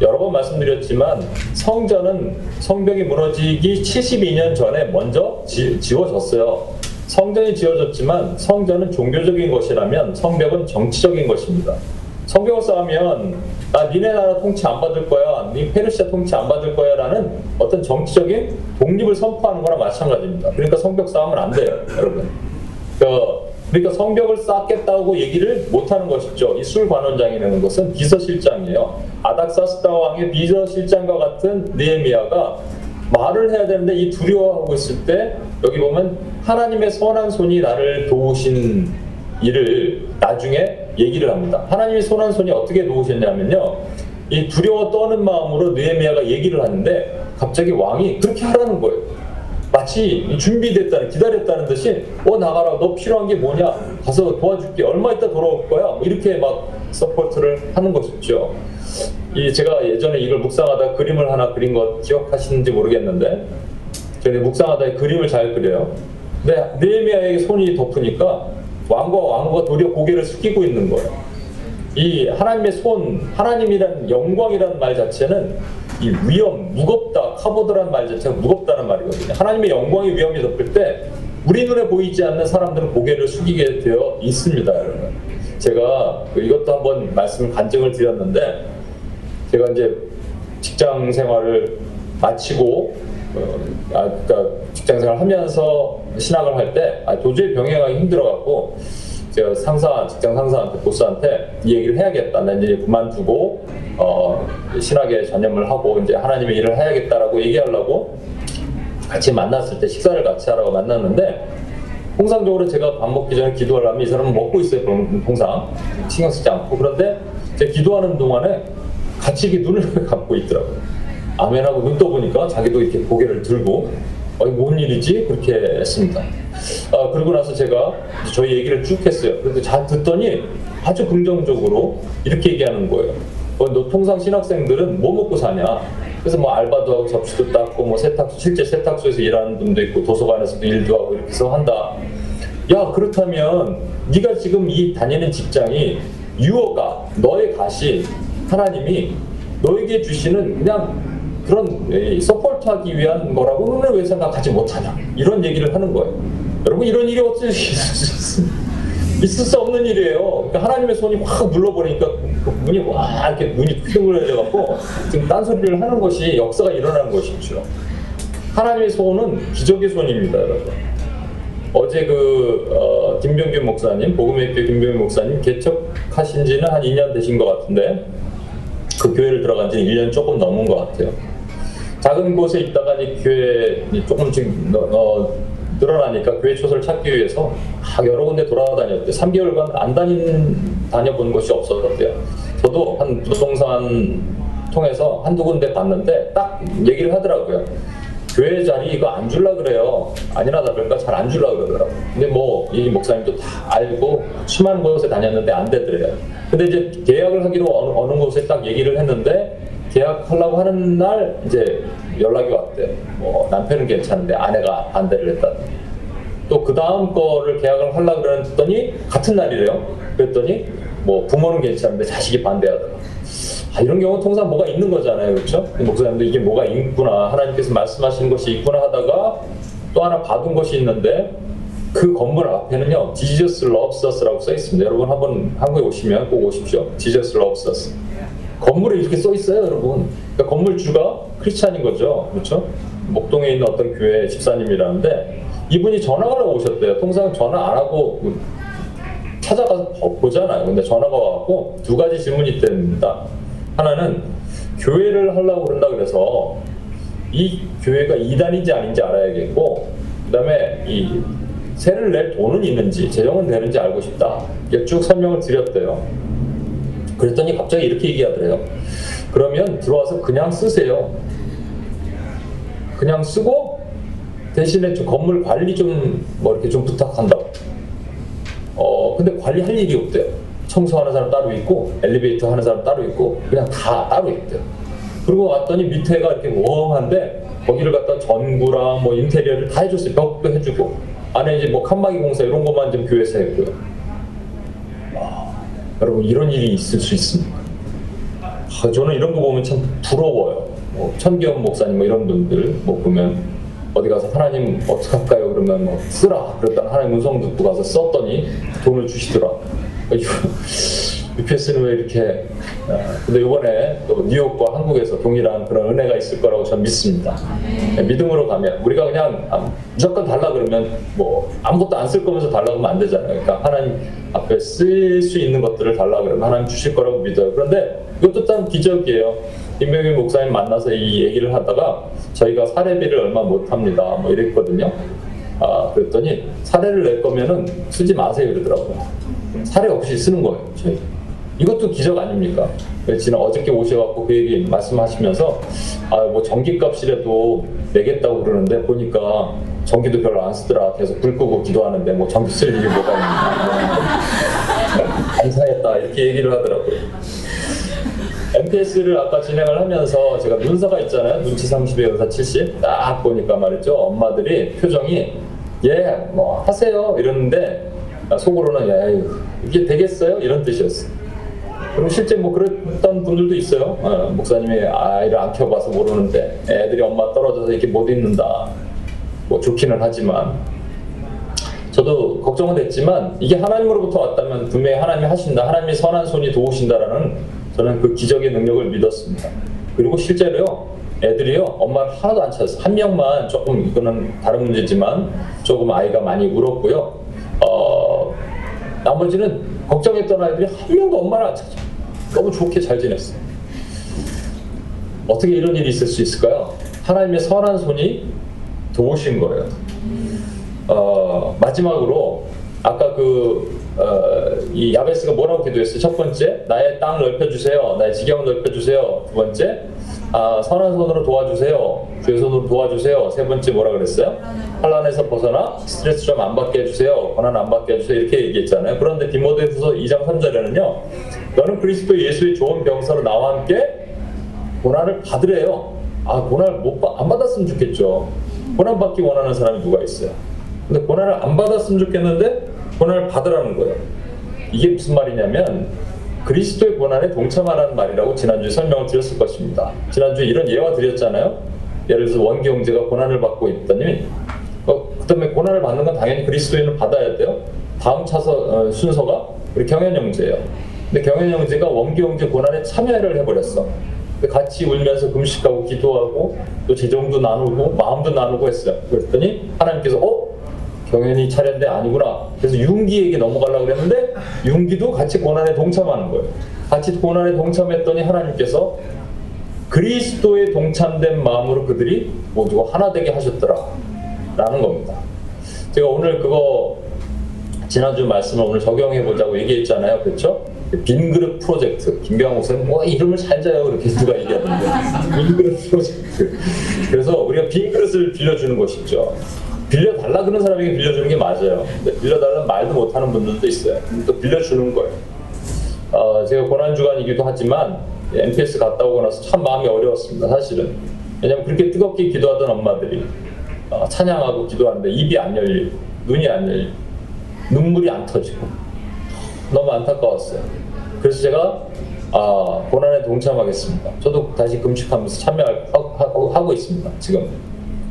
여러 번 말씀드렸지만 성전은 성벽이 무너지기 72년 전에 먼저 지, 지워졌어요. 성전이 지어졌지만 성전은 종교적인 것이라면 성벽은 정치적인 것입니다. 성벽을 쌓으면 나 니네 나라 통치 안 받을 거야, 니 페르시아 통치 안 받을 거야라는 어떤 정치적인 독립을 선포하는 거나 마찬가지입니다. 그러니까 성벽 쌓으면 안 돼요, 여러분. 그, 그러니까 성벽을 쌓겠다고 얘기를 못 하는 것이죠. 이 술관원장이라는 것은 비서실장이에요. 아닥사스다 왕의 비서실장과 같은 느헤미야가 말을 해야 되는데 이 두려워하고 있을 때 여기 보면 하나님의 선한 손이 나를 도우신 일을 나중에 얘기를 합니다. 하나님의 선한 손이 어떻게 도우셨냐면요. 이 두려워 떠는 마음으로 느헤미야가 얘기를 하는데 갑자기 왕이 그렇게 하라는 거예요. 마치 준비됐다는 기다렸다는 듯이 어 나가라 너 필요한 게 뭐냐 가서 도와줄게 얼마 있다 돌아올 거야 뭐 이렇게 막 support를 하는 것이죠. 이 제가 예전에 이걸 묵상하다 그림을 하나 그린 거 기억하시는지 모르겠는데 저희 묵상하다 그림을 잘 그려요. 근데 느헤미야에게 손이 덮으니까 왕과 왕후가 도리어 고개를 숙이고 있는 거예요. 이 하나님의 손, 하나님이란 영광이라는 말 자체는 이 위험, 무겁다, 카보드라는 말 자체가 무겁다는 말이거든요. 하나님의 영광이 위험이 덮을 때 우리 눈에 보이지 않는 사람들은 고개를 숙이게 되어 있습니다, 여러분. 제가 이것도 한번 말씀을 간증을 드렸는데 제가 이제 직장 생활을 마치고 어, 아, 그러니까 직장 생활 하면서 신학을 할때 아, 도저히 병행하기 힘들어갖고 제가 상사, 직장 상사한테 보스한테 이 얘기를 해야겠다. 난 이제 그만두고 어, 신학에 전념을 하고 이제 하나님의 일을 해야겠다라고 얘기하려고 같이 만났을 때 식사를 같이 하라고 만났는데 통상적으로 제가 밥 먹기 전에 기도를 하면 이 사람은 먹고 있어요. 통상 신경 쓰지 않고 그런데 제가 기도하는 동안에 같이 이렇게 눈을 감고 있더라고요. 아멘하고 눈 떠보니까 자기도 이렇게 고개를 들고 어, 이뭔 일이지? 그렇게 했습니다. 아, 그러고 나서 제가 저희 얘기를 쭉 했어요. 그래서 잘 듣더니 아주 긍정적으로 이렇게 얘기하는 거예요. 어, 너 통상 신학생들은 뭐 먹고 사냐? 그래서 뭐 알바도 하고 접시도 닦고 뭐 세탁소 실제 세탁소에서 일하는 분도 있고 도서관에서도 일도 하고 이렇게 해서 한다. 야 그렇다면 네가 지금 이 다니는 직장이 유어가 너의 가시 하나님이 너에게 주시는 그냥 그런 에, 서포트하기 위한 거라고는 왜 생각하지 못하냐 이런 얘기를 하는 거예요. 여러분 이런 일이 어떻게 있을 수 있- 있을 수 없는 일이에요. 그러니까 하나님의 손이 확 눌러버리니까 그 문이 와 이렇게 눈이 휘둥그레져 갖고 지금 딴소리를 하는 것이 역사가 일어나는 것이죠. 하나님의 손은 기적의 손입니다, 여러분. 어제 그 어, 김병균 목사님, 복음의 교회 김병균 목사님 개척하신 지는 한 2년 되신 것 같은데 그 교회를 들어간 지는 1년 조금 넘은 것 같아요. 작은 곳에 있다가 이 교회 조금씩 어, 어, 늘어나니까 교회 초소를 찾기 위해서 막 여러 군데 돌아다녔대요. 3개월간 안 다닌 다녀본 곳이 없었대요. 저도 한 부동산 통해서 한두 군데 봤는데 딱 얘기를 하더라고요. 교회 자리 이거 안 줄라 그래요. 아니나 다를까 잘 안 줄라 그러더라고요. 근데 뭐 이 목사님도 다 알고 수많은 곳에 다녔는데 안 되더래요. 근데 이제 계약을 하기로 어느, 어느 곳에 딱 얘기를 했는데 계약하려고 하는 날 이제 연락이 왔대요. 뭐 남편은 괜찮은데 아내가 반대를 했다. 또 그 다음 거를 계약을 하려고 그랬더니 같은 날이래요. 그랬더니 뭐 부모는 괜찮은데 자식이 반대하더라. 아, 이런 경우 통상 뭐가 있는 거잖아요. 그렇죠? 목사님도 이게 뭐가 있구나. 하나님께서 말씀하신 것이 있구나 하다가 또 하나 받은 것이 있는데 그 건물 앞에는요. Jesus loves us라고 써 있습니다. 여러분 한번 한국에 오시면 꼭 오십시오. Jesus loves. 건물에 이렇게 써 있어요, 여러분. 그러니까 건물주가 크리스찬인 거죠. 그렇죠? 목동에 있는 어떤 교회 집사님이라는데 이분이 전화가 오셨대요. 통상 전화 안 하고 찾아가서 보- 보잖아요. 근데 전화가 와갖고 두 가지 질문이 있답니다. 하나는 교회를 하려고 그런다 그래서 이 교회가 이단인지 아닌지 알아야겠고 그다음에 이 세를 낼 돈은 있는지 재정은 되는지 알고 싶다. 이렇게 쭉 설명을 드렸대요. 그랬더니 갑자기 이렇게 얘기하더래요. 그러면 들어와서 그냥 쓰세요. 그냥 쓰고 대신에 좀 건물 관리 좀 뭐 이렇게 좀 부탁한다고. 어 근데 관리할 일이 없대요. 청소하는 사람 따로 있고 엘리베이터 하는 사람 따로 있고 그냥 다 따로 있대요. 그리고 왔더니 밑에가 이렇게 멍한데 거기를 갖다 전구랑 뭐 인테리어를 다 해줬어요. 벽도 해주고 안에 이제 뭐 칸막이 공사 이런 것만 좀 교회에서 했고요. 와, 여러분 이런 일이 있을 수 있습니까? 아, 저는 이런 거 보면 참 부러워요. 뭐 천기현 목사님 뭐 이런 분들 뭐 보면 어디 가서 하나님 어떻게 할까요? 그러면 뭐 쓰라. 그랬더니 하나님 음성 듣고 가서 썼더니 돈을 주시더라. UPS는 왜 이렇게 아, 근데 이번에 또 뉴욕과 한국에서 동일한 그런 은혜가 있을 거라고 저는 믿습니다. 네, 믿음으로 가면 우리가 그냥 아, 무조건 달라 그러면 뭐 아무것도 안 쓸 거면서 달라 그러면 안 되잖아요. 그러니까 하나님 앞에 쓸 수 있는 것들을 달라 그러면 하나님 주실 거라고 믿어요. 그런데 이것도 참 기적이에요. 김병일 목사님 만나서 이 얘기를 하다가 저희가 사례비를 얼마 못 합니다. 뭐 이랬거든요. 아, 그랬더니 사례를 낼 거면은 쓰지 마세요 그러더라고요. 사례 없이 쓰는 거예요, 저희. 이것도 기적 아닙니까? 지난 어저께 오셔갖고 그 얘기 말씀하시면서 아, 뭐 전기값이라도 내겠다고 그러는데 보니까 전기도 별로 안 쓰더라. 계속 불 끄고 기도하는데 뭐 전기 쓸 일이 뭐가 있나. 감사했다. 이렇게 얘기를 하더라고요. MPS를 아까 진행을 하면서 제가 문서가 있잖아요. 눈치 30에 연사 70. 딱 보니까 말이죠. 엄마들이 표정이 예, 뭐 하세요. 이러는데 속으로는 야, 이게 되겠어요? 이런 뜻이었어요. 그럼 실제 뭐 그랬던 분들도 있어요. 어, 목사님이 아이를 안 키워봐서 모르는데 애들이 엄마 떨어져서 이렇게 못 있는다. 뭐 좋기는 하지만 저도 걱정은 됐지만 이게 하나님으로부터 왔다면 분명히 하나님이 하신다. 하나님이 선한 손이 도우신다라는 저는 그 기적의 능력을 믿었습니다. 그리고 실제로요. 애들이요. 엄마를 하나도 안 찾았어요. 한 명만 조금 이거는 다른 문제지만 조금 아이가 많이 울었고요. 어, 나머지는 걱정했던 아이들이 한 명도 엄마를 안 찾아. 너무 좋게 잘 지냈어요. 어떻게 이런 일이 있을 수 있을까요? 하나님의 선한 손이 도우신 거예요. 어, 마지막으로 아까 그, 어, 이 야베스가 뭐라고 기도했어요? 첫 번째, 나의 땅 넓혀주세요. 나의 지경 넓혀주세요. 두 번째, 아, 선한 손으로 도와주세요. 주의 손으로 도와주세요. 세 번째 뭐라 그랬어요? 환란에서 벗어나 스트레스 좀 안 받게 해주세요. 고난 안 받게 해주세요. 이렇게 얘기했잖아요. 그런데 디모데후서 2장 3절에는요. 너는 그리스도 예수의 좋은 병사로 나와 함께 고난을 받으래요. 아, 고난을 못, 받- 안 받았으면 좋겠죠. 고난 받기 원하는 사람이 누가 있어요? 근데 고난을 안 받았으면 좋겠는데 고난을 받으라는 거예요. 이게 무슨 말이냐면 그리스도의 고난에 동참하라는 말이라고 지난주에 설명을 드렸을 것입니다. 지난주에 이런 예화 드렸잖아요. 예를 들어서 원기 형제가 고난을 받고 있더니 어, 그다음에 고난을 받는 건 당연히 그리스도인은 받아야 돼요. 다음 차서 어, 순서가 우리 경현 형제예요. 근데 경현 형제가 원기 형제 고난에 참여를 해버렸어. 같이 울면서 금식하고 기도하고 또 재정도 나누고 마음도 나누고 했어요. 그랬더니 하나님께서 어 경연이 차례인데 아니구나. 그래서 윤기에게 넘어가려고 그랬는데 윤기도 같이 고난에 동참하는 거예요. 같이 고난에 동참했더니 하나님께서 그리스도에 동참된 마음으로 그들이 모두가 하나 되게 하셨더라. 라는 겁니다. 제가 오늘 그거 지난주 말씀을 오늘 적용해 보자고 얘기했잖아요. 그렇죠? 빈 그릇 프로젝트. 김병호 목사님 뭐 이름을 잘 자요. 그렇게 누가 얘기하던데. 빈 그릇 프로젝트. 그래서 우리가 빈 그릇을 빌려주는 것이죠. 빌려달라 그런 사람에게 빌려주는 게 맞아요. 근데 빌려달라는 말도 못하는 분들도 있어요. 또 빌려주는 거예요. 어, 제가 고난주간이기도 하지만 MPS 갔다 오고 나서 참 마음이 어려웠습니다. 사실은. 왜냐면 그렇게 뜨겁게 기도하던 엄마들이 어, 찬양하고 기도하는데 입이 안 열리고 눈이 안 열리고 눈물이 안 터지고 너무 안타까웠어요. 그래서 제가 아, 고난에 동참하겠습니다. 저도 다시 금식하면서 참여하고 하고 있습니다. 지금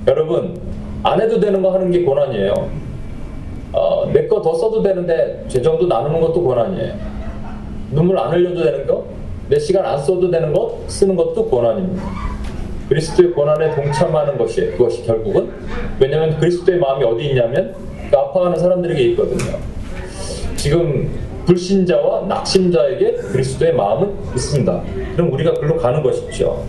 여러분 안 해도 되는 거 하는 게 고난이에요. 어, 내 거 더 써도 되는데 재정도 나누는 것도 고난이에요. 눈물 안 흘려도 되는 거, 내 시간 안 써도 되는 것 쓰는 것도 고난입니다. 그리스도의 고난에 동참하는 것이 그것이 결국은 왜냐하면 그리스도의 마음이 어디 있냐면 그 아파하는 사람들에게 있거든요. 지금 불신자와 낙심자에게 그리스도의 마음은 있습니다. 그럼 우리가 글로 가는 것이죠.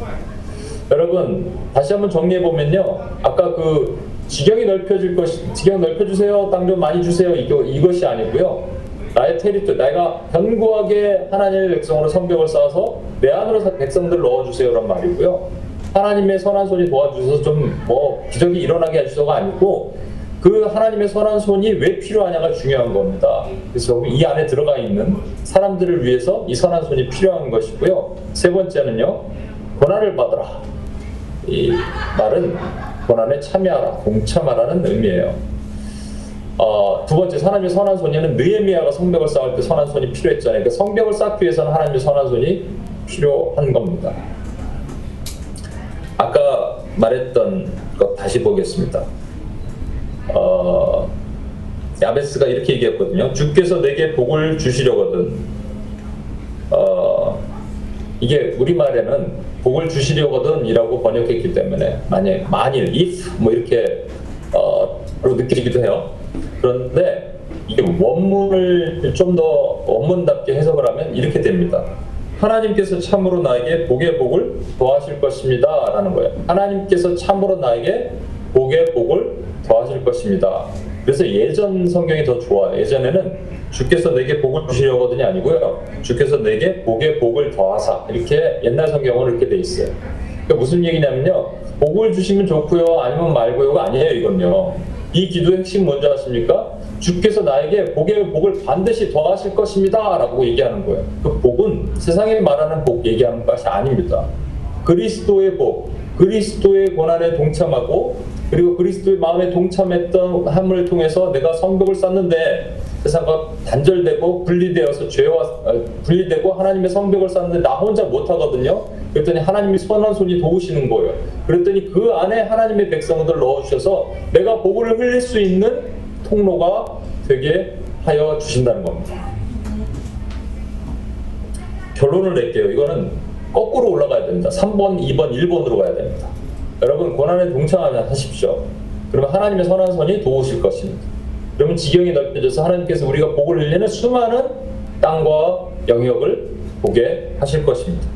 여러분 다시 한번 정리해 보면요. 아까 그 지경이 넓혀질 것이 지경 넓혀주세요. 땅 좀 많이 주세요. 이거 이것이 아니고요. 나의 테리토리, 내가 견고하게 하나님의 백성으로 성벽을 쌓아서 내 안으로 백성들 넣어주세요란 말이고요. 하나님의 선한 손이 도와주셔서 좀 뭐 기적이 일어나게 해주셔가 아니고 그 하나님의 선한 손이 왜 필요하냐가 중요한 겁니다. 그래서 이 안에 들어가 있는 사람들을 위해서 이 선한 손이 필요한 것이고요. 세 번째는요, 고난을 받으라. 이 말은 고난에 참여하라, 동참하라는 의미예요. 어, 두 번째, 하나님의 선한 손이는 느헤미야가 성벽을 쌓을 때 선한 손이 필요했잖아요. 그 성벽을 쌓기 위해서는 하나님의 선한 손이 필요한 겁니다. 아까 말했던 것 다시 보겠습니다. 어, 야베스가 이렇게 얘기했거든요. 주께서 내게 복을 주시려거든. 어, 이게 우리말에는 복을 주시려거든이라고 번역했기 때문에 만약 만일 if 뭐 이렇게 어, 로 느끼기도 해요. 그런데 이게 원문을 좀 더 원문답게 해석을 하면 이렇게 됩니다. 하나님께서 참으로 나에게 복의 복을 더하실 것입니다. 라는 거예요. 하나님께서 참으로 나에게 복의 복을 더하실 것입니다. 그래서 예전 성경이 더 좋아요. 예전에는 주께서 내게 복을 주시려거든이 아니고요. 주께서 내게 복의 복을 더하사. 이렇게 옛날 성경은 이렇게 돼 있어요. 그러니까 무슨 얘기냐면요. 복을 주시면 좋고요. 아니면 말고요가 아니에요. 이건요. 이 기도의 핵심 뭔지 아십니까? 주께서 나에게 복의 복을 반드시 더하실 것입니다. 라고 얘기하는 거예요. 그 복은 세상에 말하는 복 얘기하는 것이 아닙니다. 그리스도의 복, 그리스도의 고난에 동참하고 그리고 그리스도의 마음에 동참했던 함을 통해서 내가 성벽을 쌓는데 세상과 단절되고 분리되어서 죄와 어, 분리되고 하나님의 성벽을 쌓는데 나 혼자 못 하거든요. 그랬더니 하나님이 선한 손이 도우시는 거예요. 그랬더니 그 안에 하나님의 백성들 넣어 주셔서 내가 복을 흘릴 수 있는 통로가 되게 하여 주신다는 겁니다. 결론을 낼게요. 이거는 거꾸로 올라가야 됩니다. 3번, 2번, 1번으로 가야 됩니다. 여러분 고난에 동참하십시오. 그러면 하나님의 선한 손이 도우실 것입니다. 그러면 지경이 넓혀져서 하나님께서 우리가 복을 흘리는 수많은 땅과 영역을 보게 하실 것입니다.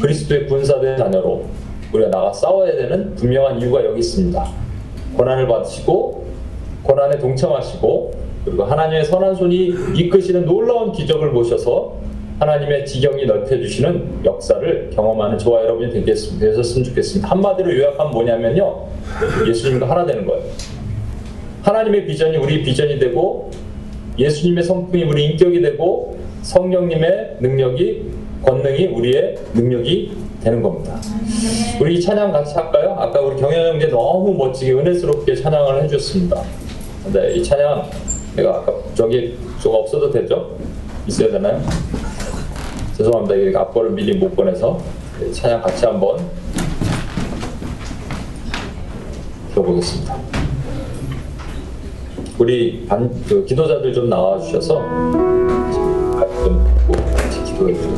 그리스도의 군사된 자녀로 우리가 나가 싸워야 되는 분명한 이유가 여기 있습니다. 고난을 받으시고 고난에 동참하시고
그리고 하나님의 선한 손이 이끄시는 놀라운 기적을 보셔서 하나님의 지경이 넓혀주시는 역사를 경험하는 저와 여러분이 되셨으면 좋겠습니다. 한마디로 요약하면 뭐냐면요. 예수님과 하나 되는 거예요. 하나님의 비전이 우리 비전이 되고 예수님의 성품이 우리 인격이 되고 성령님의 능력이 권능이 우리의 능력이 되는 겁니다. 우리 이 찬양 같이 할까요? 아까 우리 경현 형제 너무 멋지게 은혜스럽게 찬양을 해주셨습니다. 근데 이 찬양 내가 아까 저기 저거 없어도 되죠? 있어야 되나요? 죄송합니다. 이게 앞거를 미리 못 보내서 이 찬양 같이 한번 들어보겠습니다. 우리 반, 그 기도자들 좀 나와 주셔서 좀 같이 기도해 주시면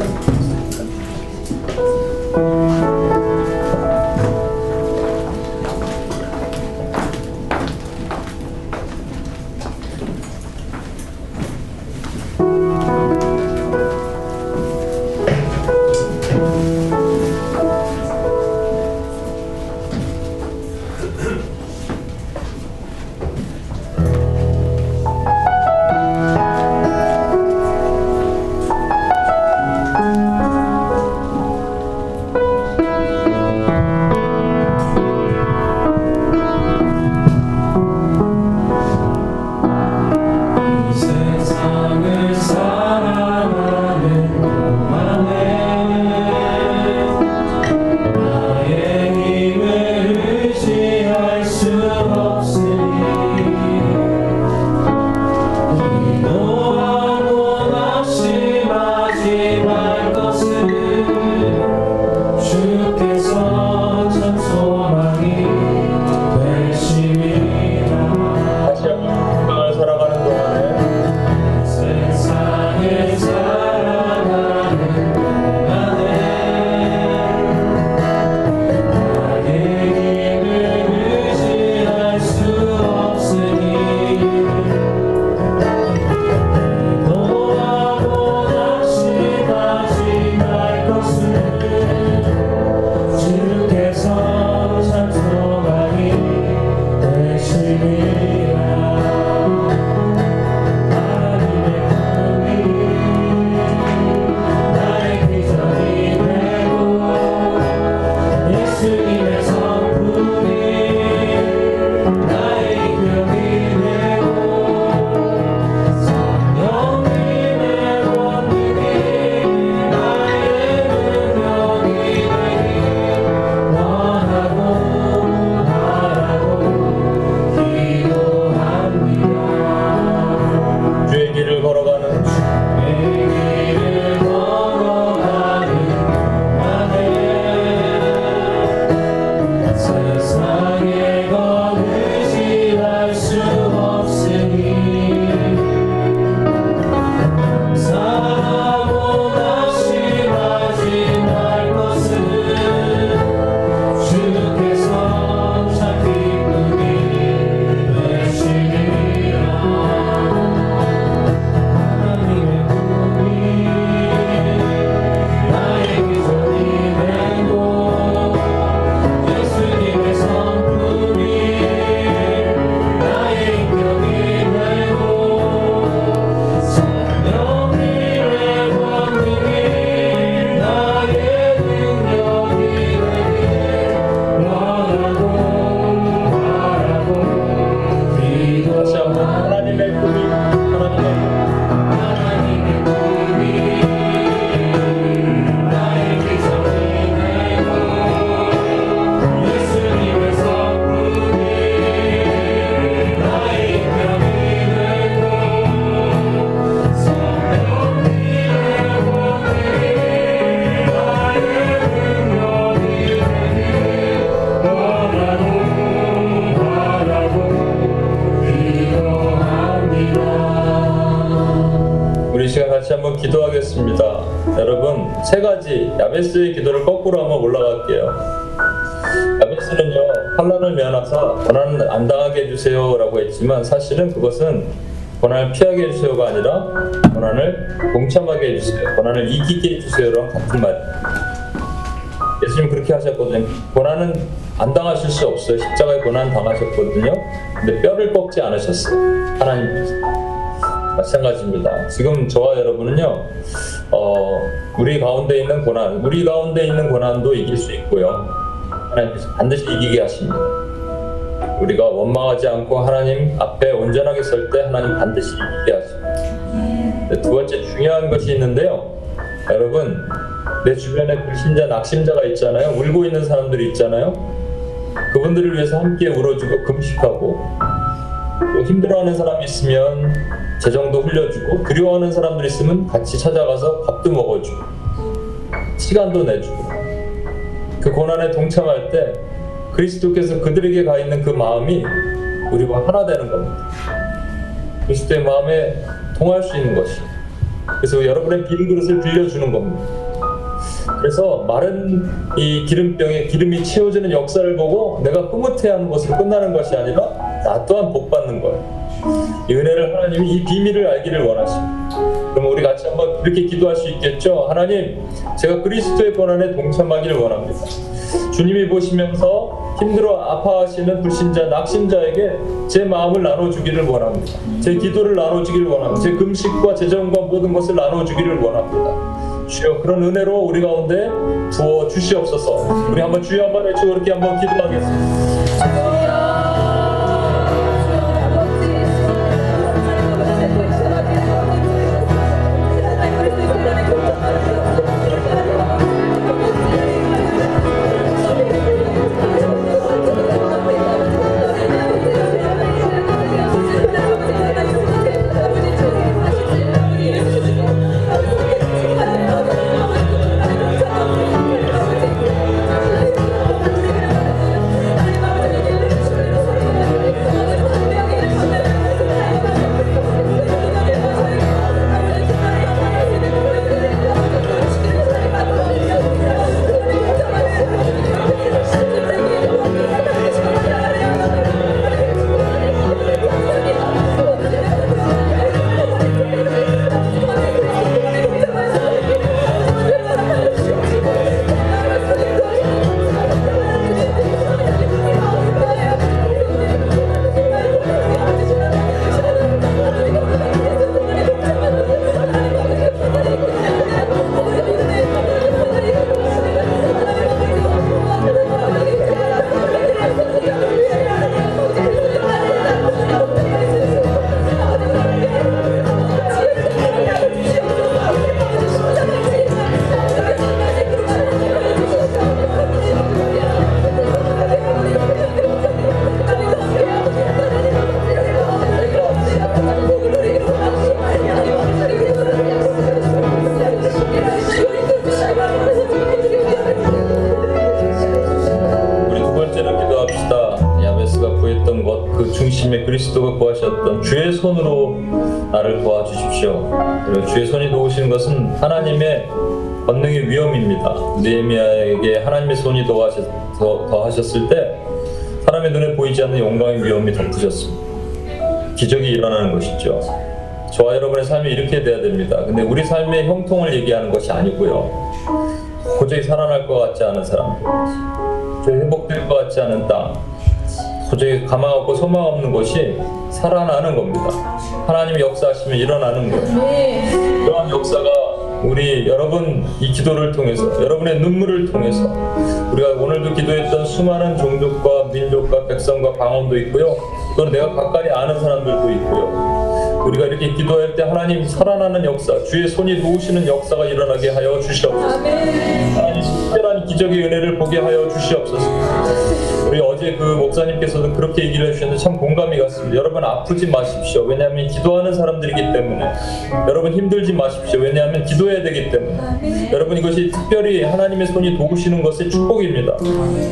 면하사 고난을 안 당하게 해주세요라고 했지만 사실은 그것은 고난을 피하게 해주세요가 아니라 고난을 동참하게 해주세요. 고난을 이기게 해주세요랑 같은 말이에요. 예수님 그렇게 하셨거든요. 고난은 안 당하실 수 없어요. 십자가에 고난 당하셨거든요. 근데 뼈를 꺾지 않으셨어요. 하나님께서.
마찬가지입니다. 지금 저와 여러분은요, 어, 우리 가운데 있는 고난, 우리 가운데 있는 고난도 이길 수 있고요. 하나님께서 반드시 이기게 하십니다. 우리가 원망하지 않고 하나님 앞에 온전하게 설 때 하나님 반드시 이기게 하십니다. 네, 두 번째 중요한 것이 있는데요. 여러분, 내 주변에 불신자, 낙심자가 있잖아요. 울고 있는 사람들이 있잖아요. 그분들을 위해서 함께 울어주고 금식하고 또 힘들어하는 사람이 있으면 재정도 흘려주고 그리워하는 사람들 있으면 같이 찾아가서 밥도 먹어주고 시간도 내주고 그 고난에 동참할 때 그리스도께서 그들에게 가 있는 그 마음이 우리와 하나 되는 겁니다. 그리스도의 마음에 통할 수 있는 것이. 그래서 여러분의 빈 그릇을 빌려주는 겁니다. 그래서 마른 이 기름병에 기름이 채워지는 역사를 보고 내가 흐뭇해하는 것으로 끝나는 것이 아니라 나 또한 복 받는 거예요. 이 은혜를 하나님이 이 비밀을 알기를 원하십니다. 그럼 우리 같이 한번 이렇게 기도할 수 있겠죠? 하나님, 제가 그리스도의 고난에 동참하기를 원합니다. 주님이 보시면서 힘들어 아파하시는 불신자, 낙심자에게 제 마음을 나눠주기를 원합니다. 제 기도를 나눠주기를 원합니다. 제 금식과 재정과 모든 것을 나눠주기를 원합니다. 주여 그런 은혜로 우리 가운데 부어 주시옵소서. 우리 한번 주여 한번 외치고 그렇게 한번 기도하겠습니다. 주의 손으로 나를 도와주십시오. 그리고 주의 손이 도우시는 것은 하나님의 권능의 위엄입니다. 느헤미야에게 하나님의 손이 도하셨, 더, 더하셨을 때 사람의 눈에 보이지 않는 영광의 위엄이 덮으셨습니다. 기적이 일어나는 것이죠. 저와 여러분의 삶이 이렇게 돼야 됩니다. 근데 우리 삶의 형통을 얘기하는 것이 아니고요. 도저히 살아날 것 같지 않은 사람들, 도저히 회복될 것 같지 않은 땅, 도저히 가망 없고 소망 없는 것이 살아나는 겁니다. 하나님이 역사하시면 일어나는 거예요. 그러한 역사가 우리 여러분 이 기도를 통해서 여러분의 눈물을 통해서 우리가 오늘도 기도했던 수많은 종족과 민족과 백성과 방언도 있고요. 또는 내가 가까이 아는 사람들도 있고요. 우리가 이렇게 기도할 때 하나님 살아나는 역사, 주의 손이 도우시는 역사가 일어나게 하여 주시옵소서. 하나님 특별한 기적의 은혜를 보게 하여 주시옵소서. 우리 어제 그 목사님께서도 그렇게 얘기를 해주셨는데 참 공감이 갔습니다. 여러분 아프지 마십시오. 왜냐하면 기도하는 사람들이기 때문에. 여러분 힘들지 마십시오. 왜냐하면 기도해야 되기 때문에. 여러분 이것이 특별히 하나님의 손이 도우시는 것의 축복입니다.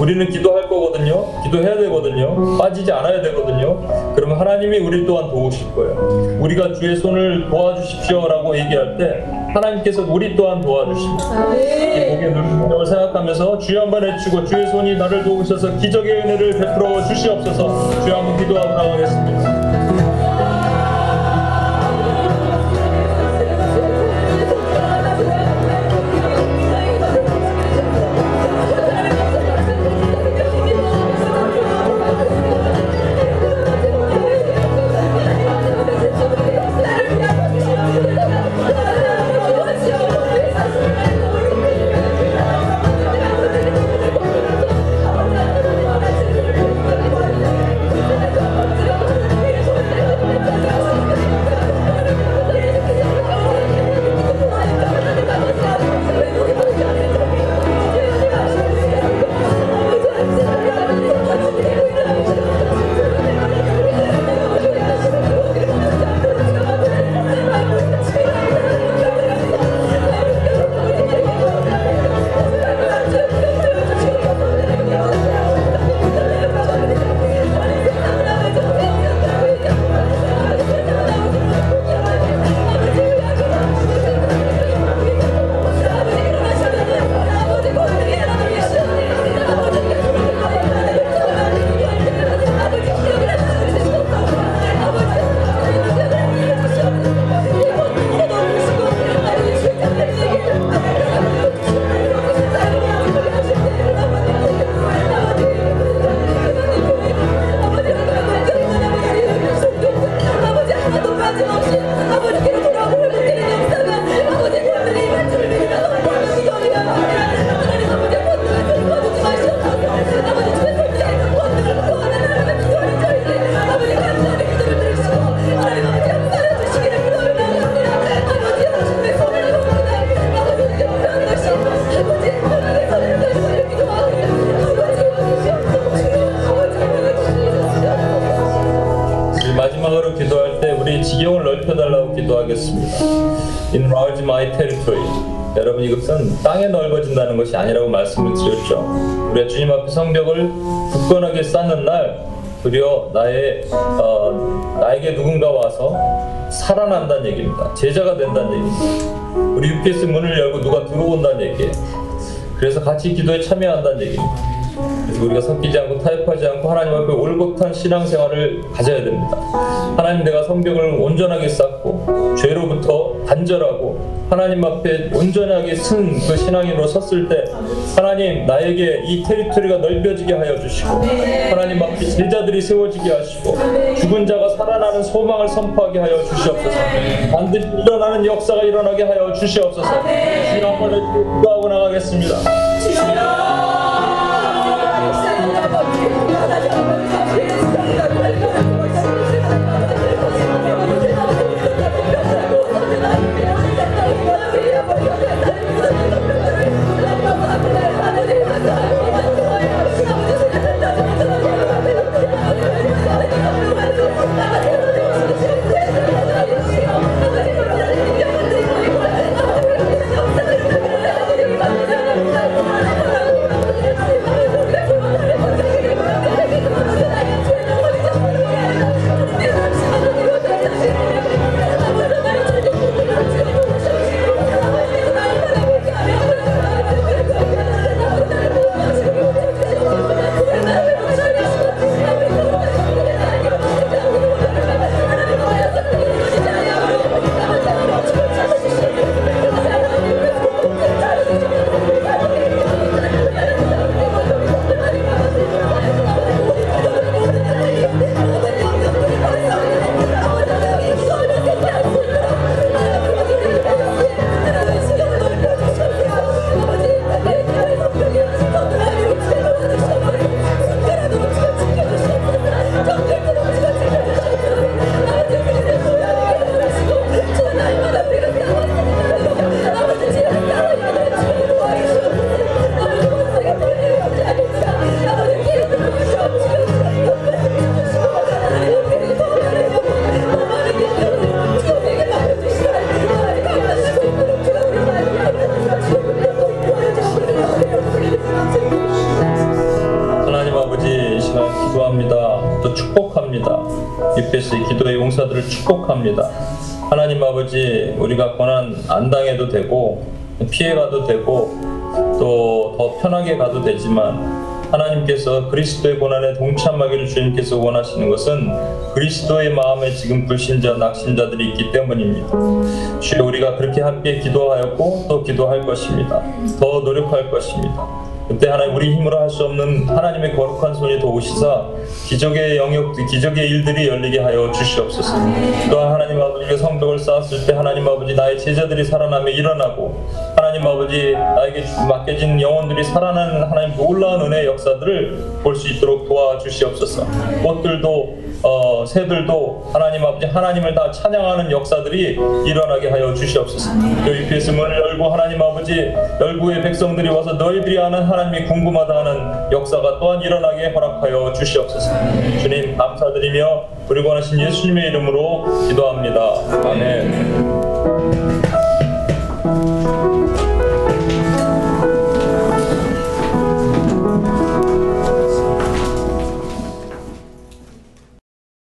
우리는 기도할 거거든요. 기도해야 되거든요. 빠지지 않아야 되거든요. 그러면 하나님이 우리 또한 도우실 거예요. 우리가 주의 손을 도와주십시오라고 얘기할 때 하나님께서 우리 또한 도와주십니다. 이 목의 눈물을 생각하면서 주여 한번 외치고 주의 손이 나를 도우셔서 기적의 은혜를 베풀어 주시옵소서 주여 한번 기도하고 나가겠습니다. My territory. 여러분 이것은 땅에 넓어진다는 것이 아니라고 말씀을 드렸죠. 우리가 주님 앞에 성벽을 굳건하게 쌓는 날 도리어 나의 어, 나에게 누군가 와서 살아난다는 얘기입니다. 제자가 된다는 얘기입니다. 우리 UPS 문을 열고 누가 들어온다는 얘기예요. 그래서 같이 기도에 참여한다는 얘기입니다. 우리가 섞이지 않고 타협하지 않고 하나님 앞에 올곧한 신앙생활을 가져야 됩니다. 하나님 내가 성벽을 온전하게 쌓고 죄로부터 단절하고 하나님 앞에 온전하게 쓴 그 신앙인으로 섰을 때 하나님 나에게 이 테리토리가 넓혀지게 하여 주시고 하나님 앞에 제자들이 세워지게 하시고 죽은 자가 살아나는 소망을 선포하게 하여 주시옵소서 반드시 일어나는 역사가 일어나게 하여 주시옵소서 주님 한번 기도하고 나가겠습니다. 축복합니다. 하나님 아버지 우리가 고난 안 당해도 되고 피해가도 되고 또 더 편하게 가도 되지만 하나님께서 그리스도의 고난에 동참하기를 주님께서 원하시는 것은 그리스도의 마음에 지금 불신자 낙심자들이 있기 때문입니다. 주여 우리가 그렇게 함께 기도하였고 또 기도할 것입니다. 더 노력할 것입니다. 그때 하나님 우리 힘으로 할 수 없는 하나님의 거룩한 손이 도우시사 기적의 영역, 기적의 일들이 열리게 하여 주시옵소서. 또한 하나님 아버지가 성벽을 쌓았을 때 하나님 아버지 나의 제자들이 살아나며 일어나고 하나님 아버지 나에게 맡겨진 영혼들이 살아나는 하나님 놀라운 은혜의 역사들을 볼 수 있도록 도와주시옵소서. 꽃들도 어, 새들도 하나님 아버지 하나님을 다 찬양하는 역사들이 일어나게 하여 주시옵소서. 또 UPS 문을 열고 하나님 아버지 열구의 백성들이 와서 너희들이 아는 하나님이 궁금하다 하는 역사가 또한 일어나게 허락하여 주시옵소서. 주님 감사드리며 우리 원하신 예수님의 이름으로 기도합니다. 아멘.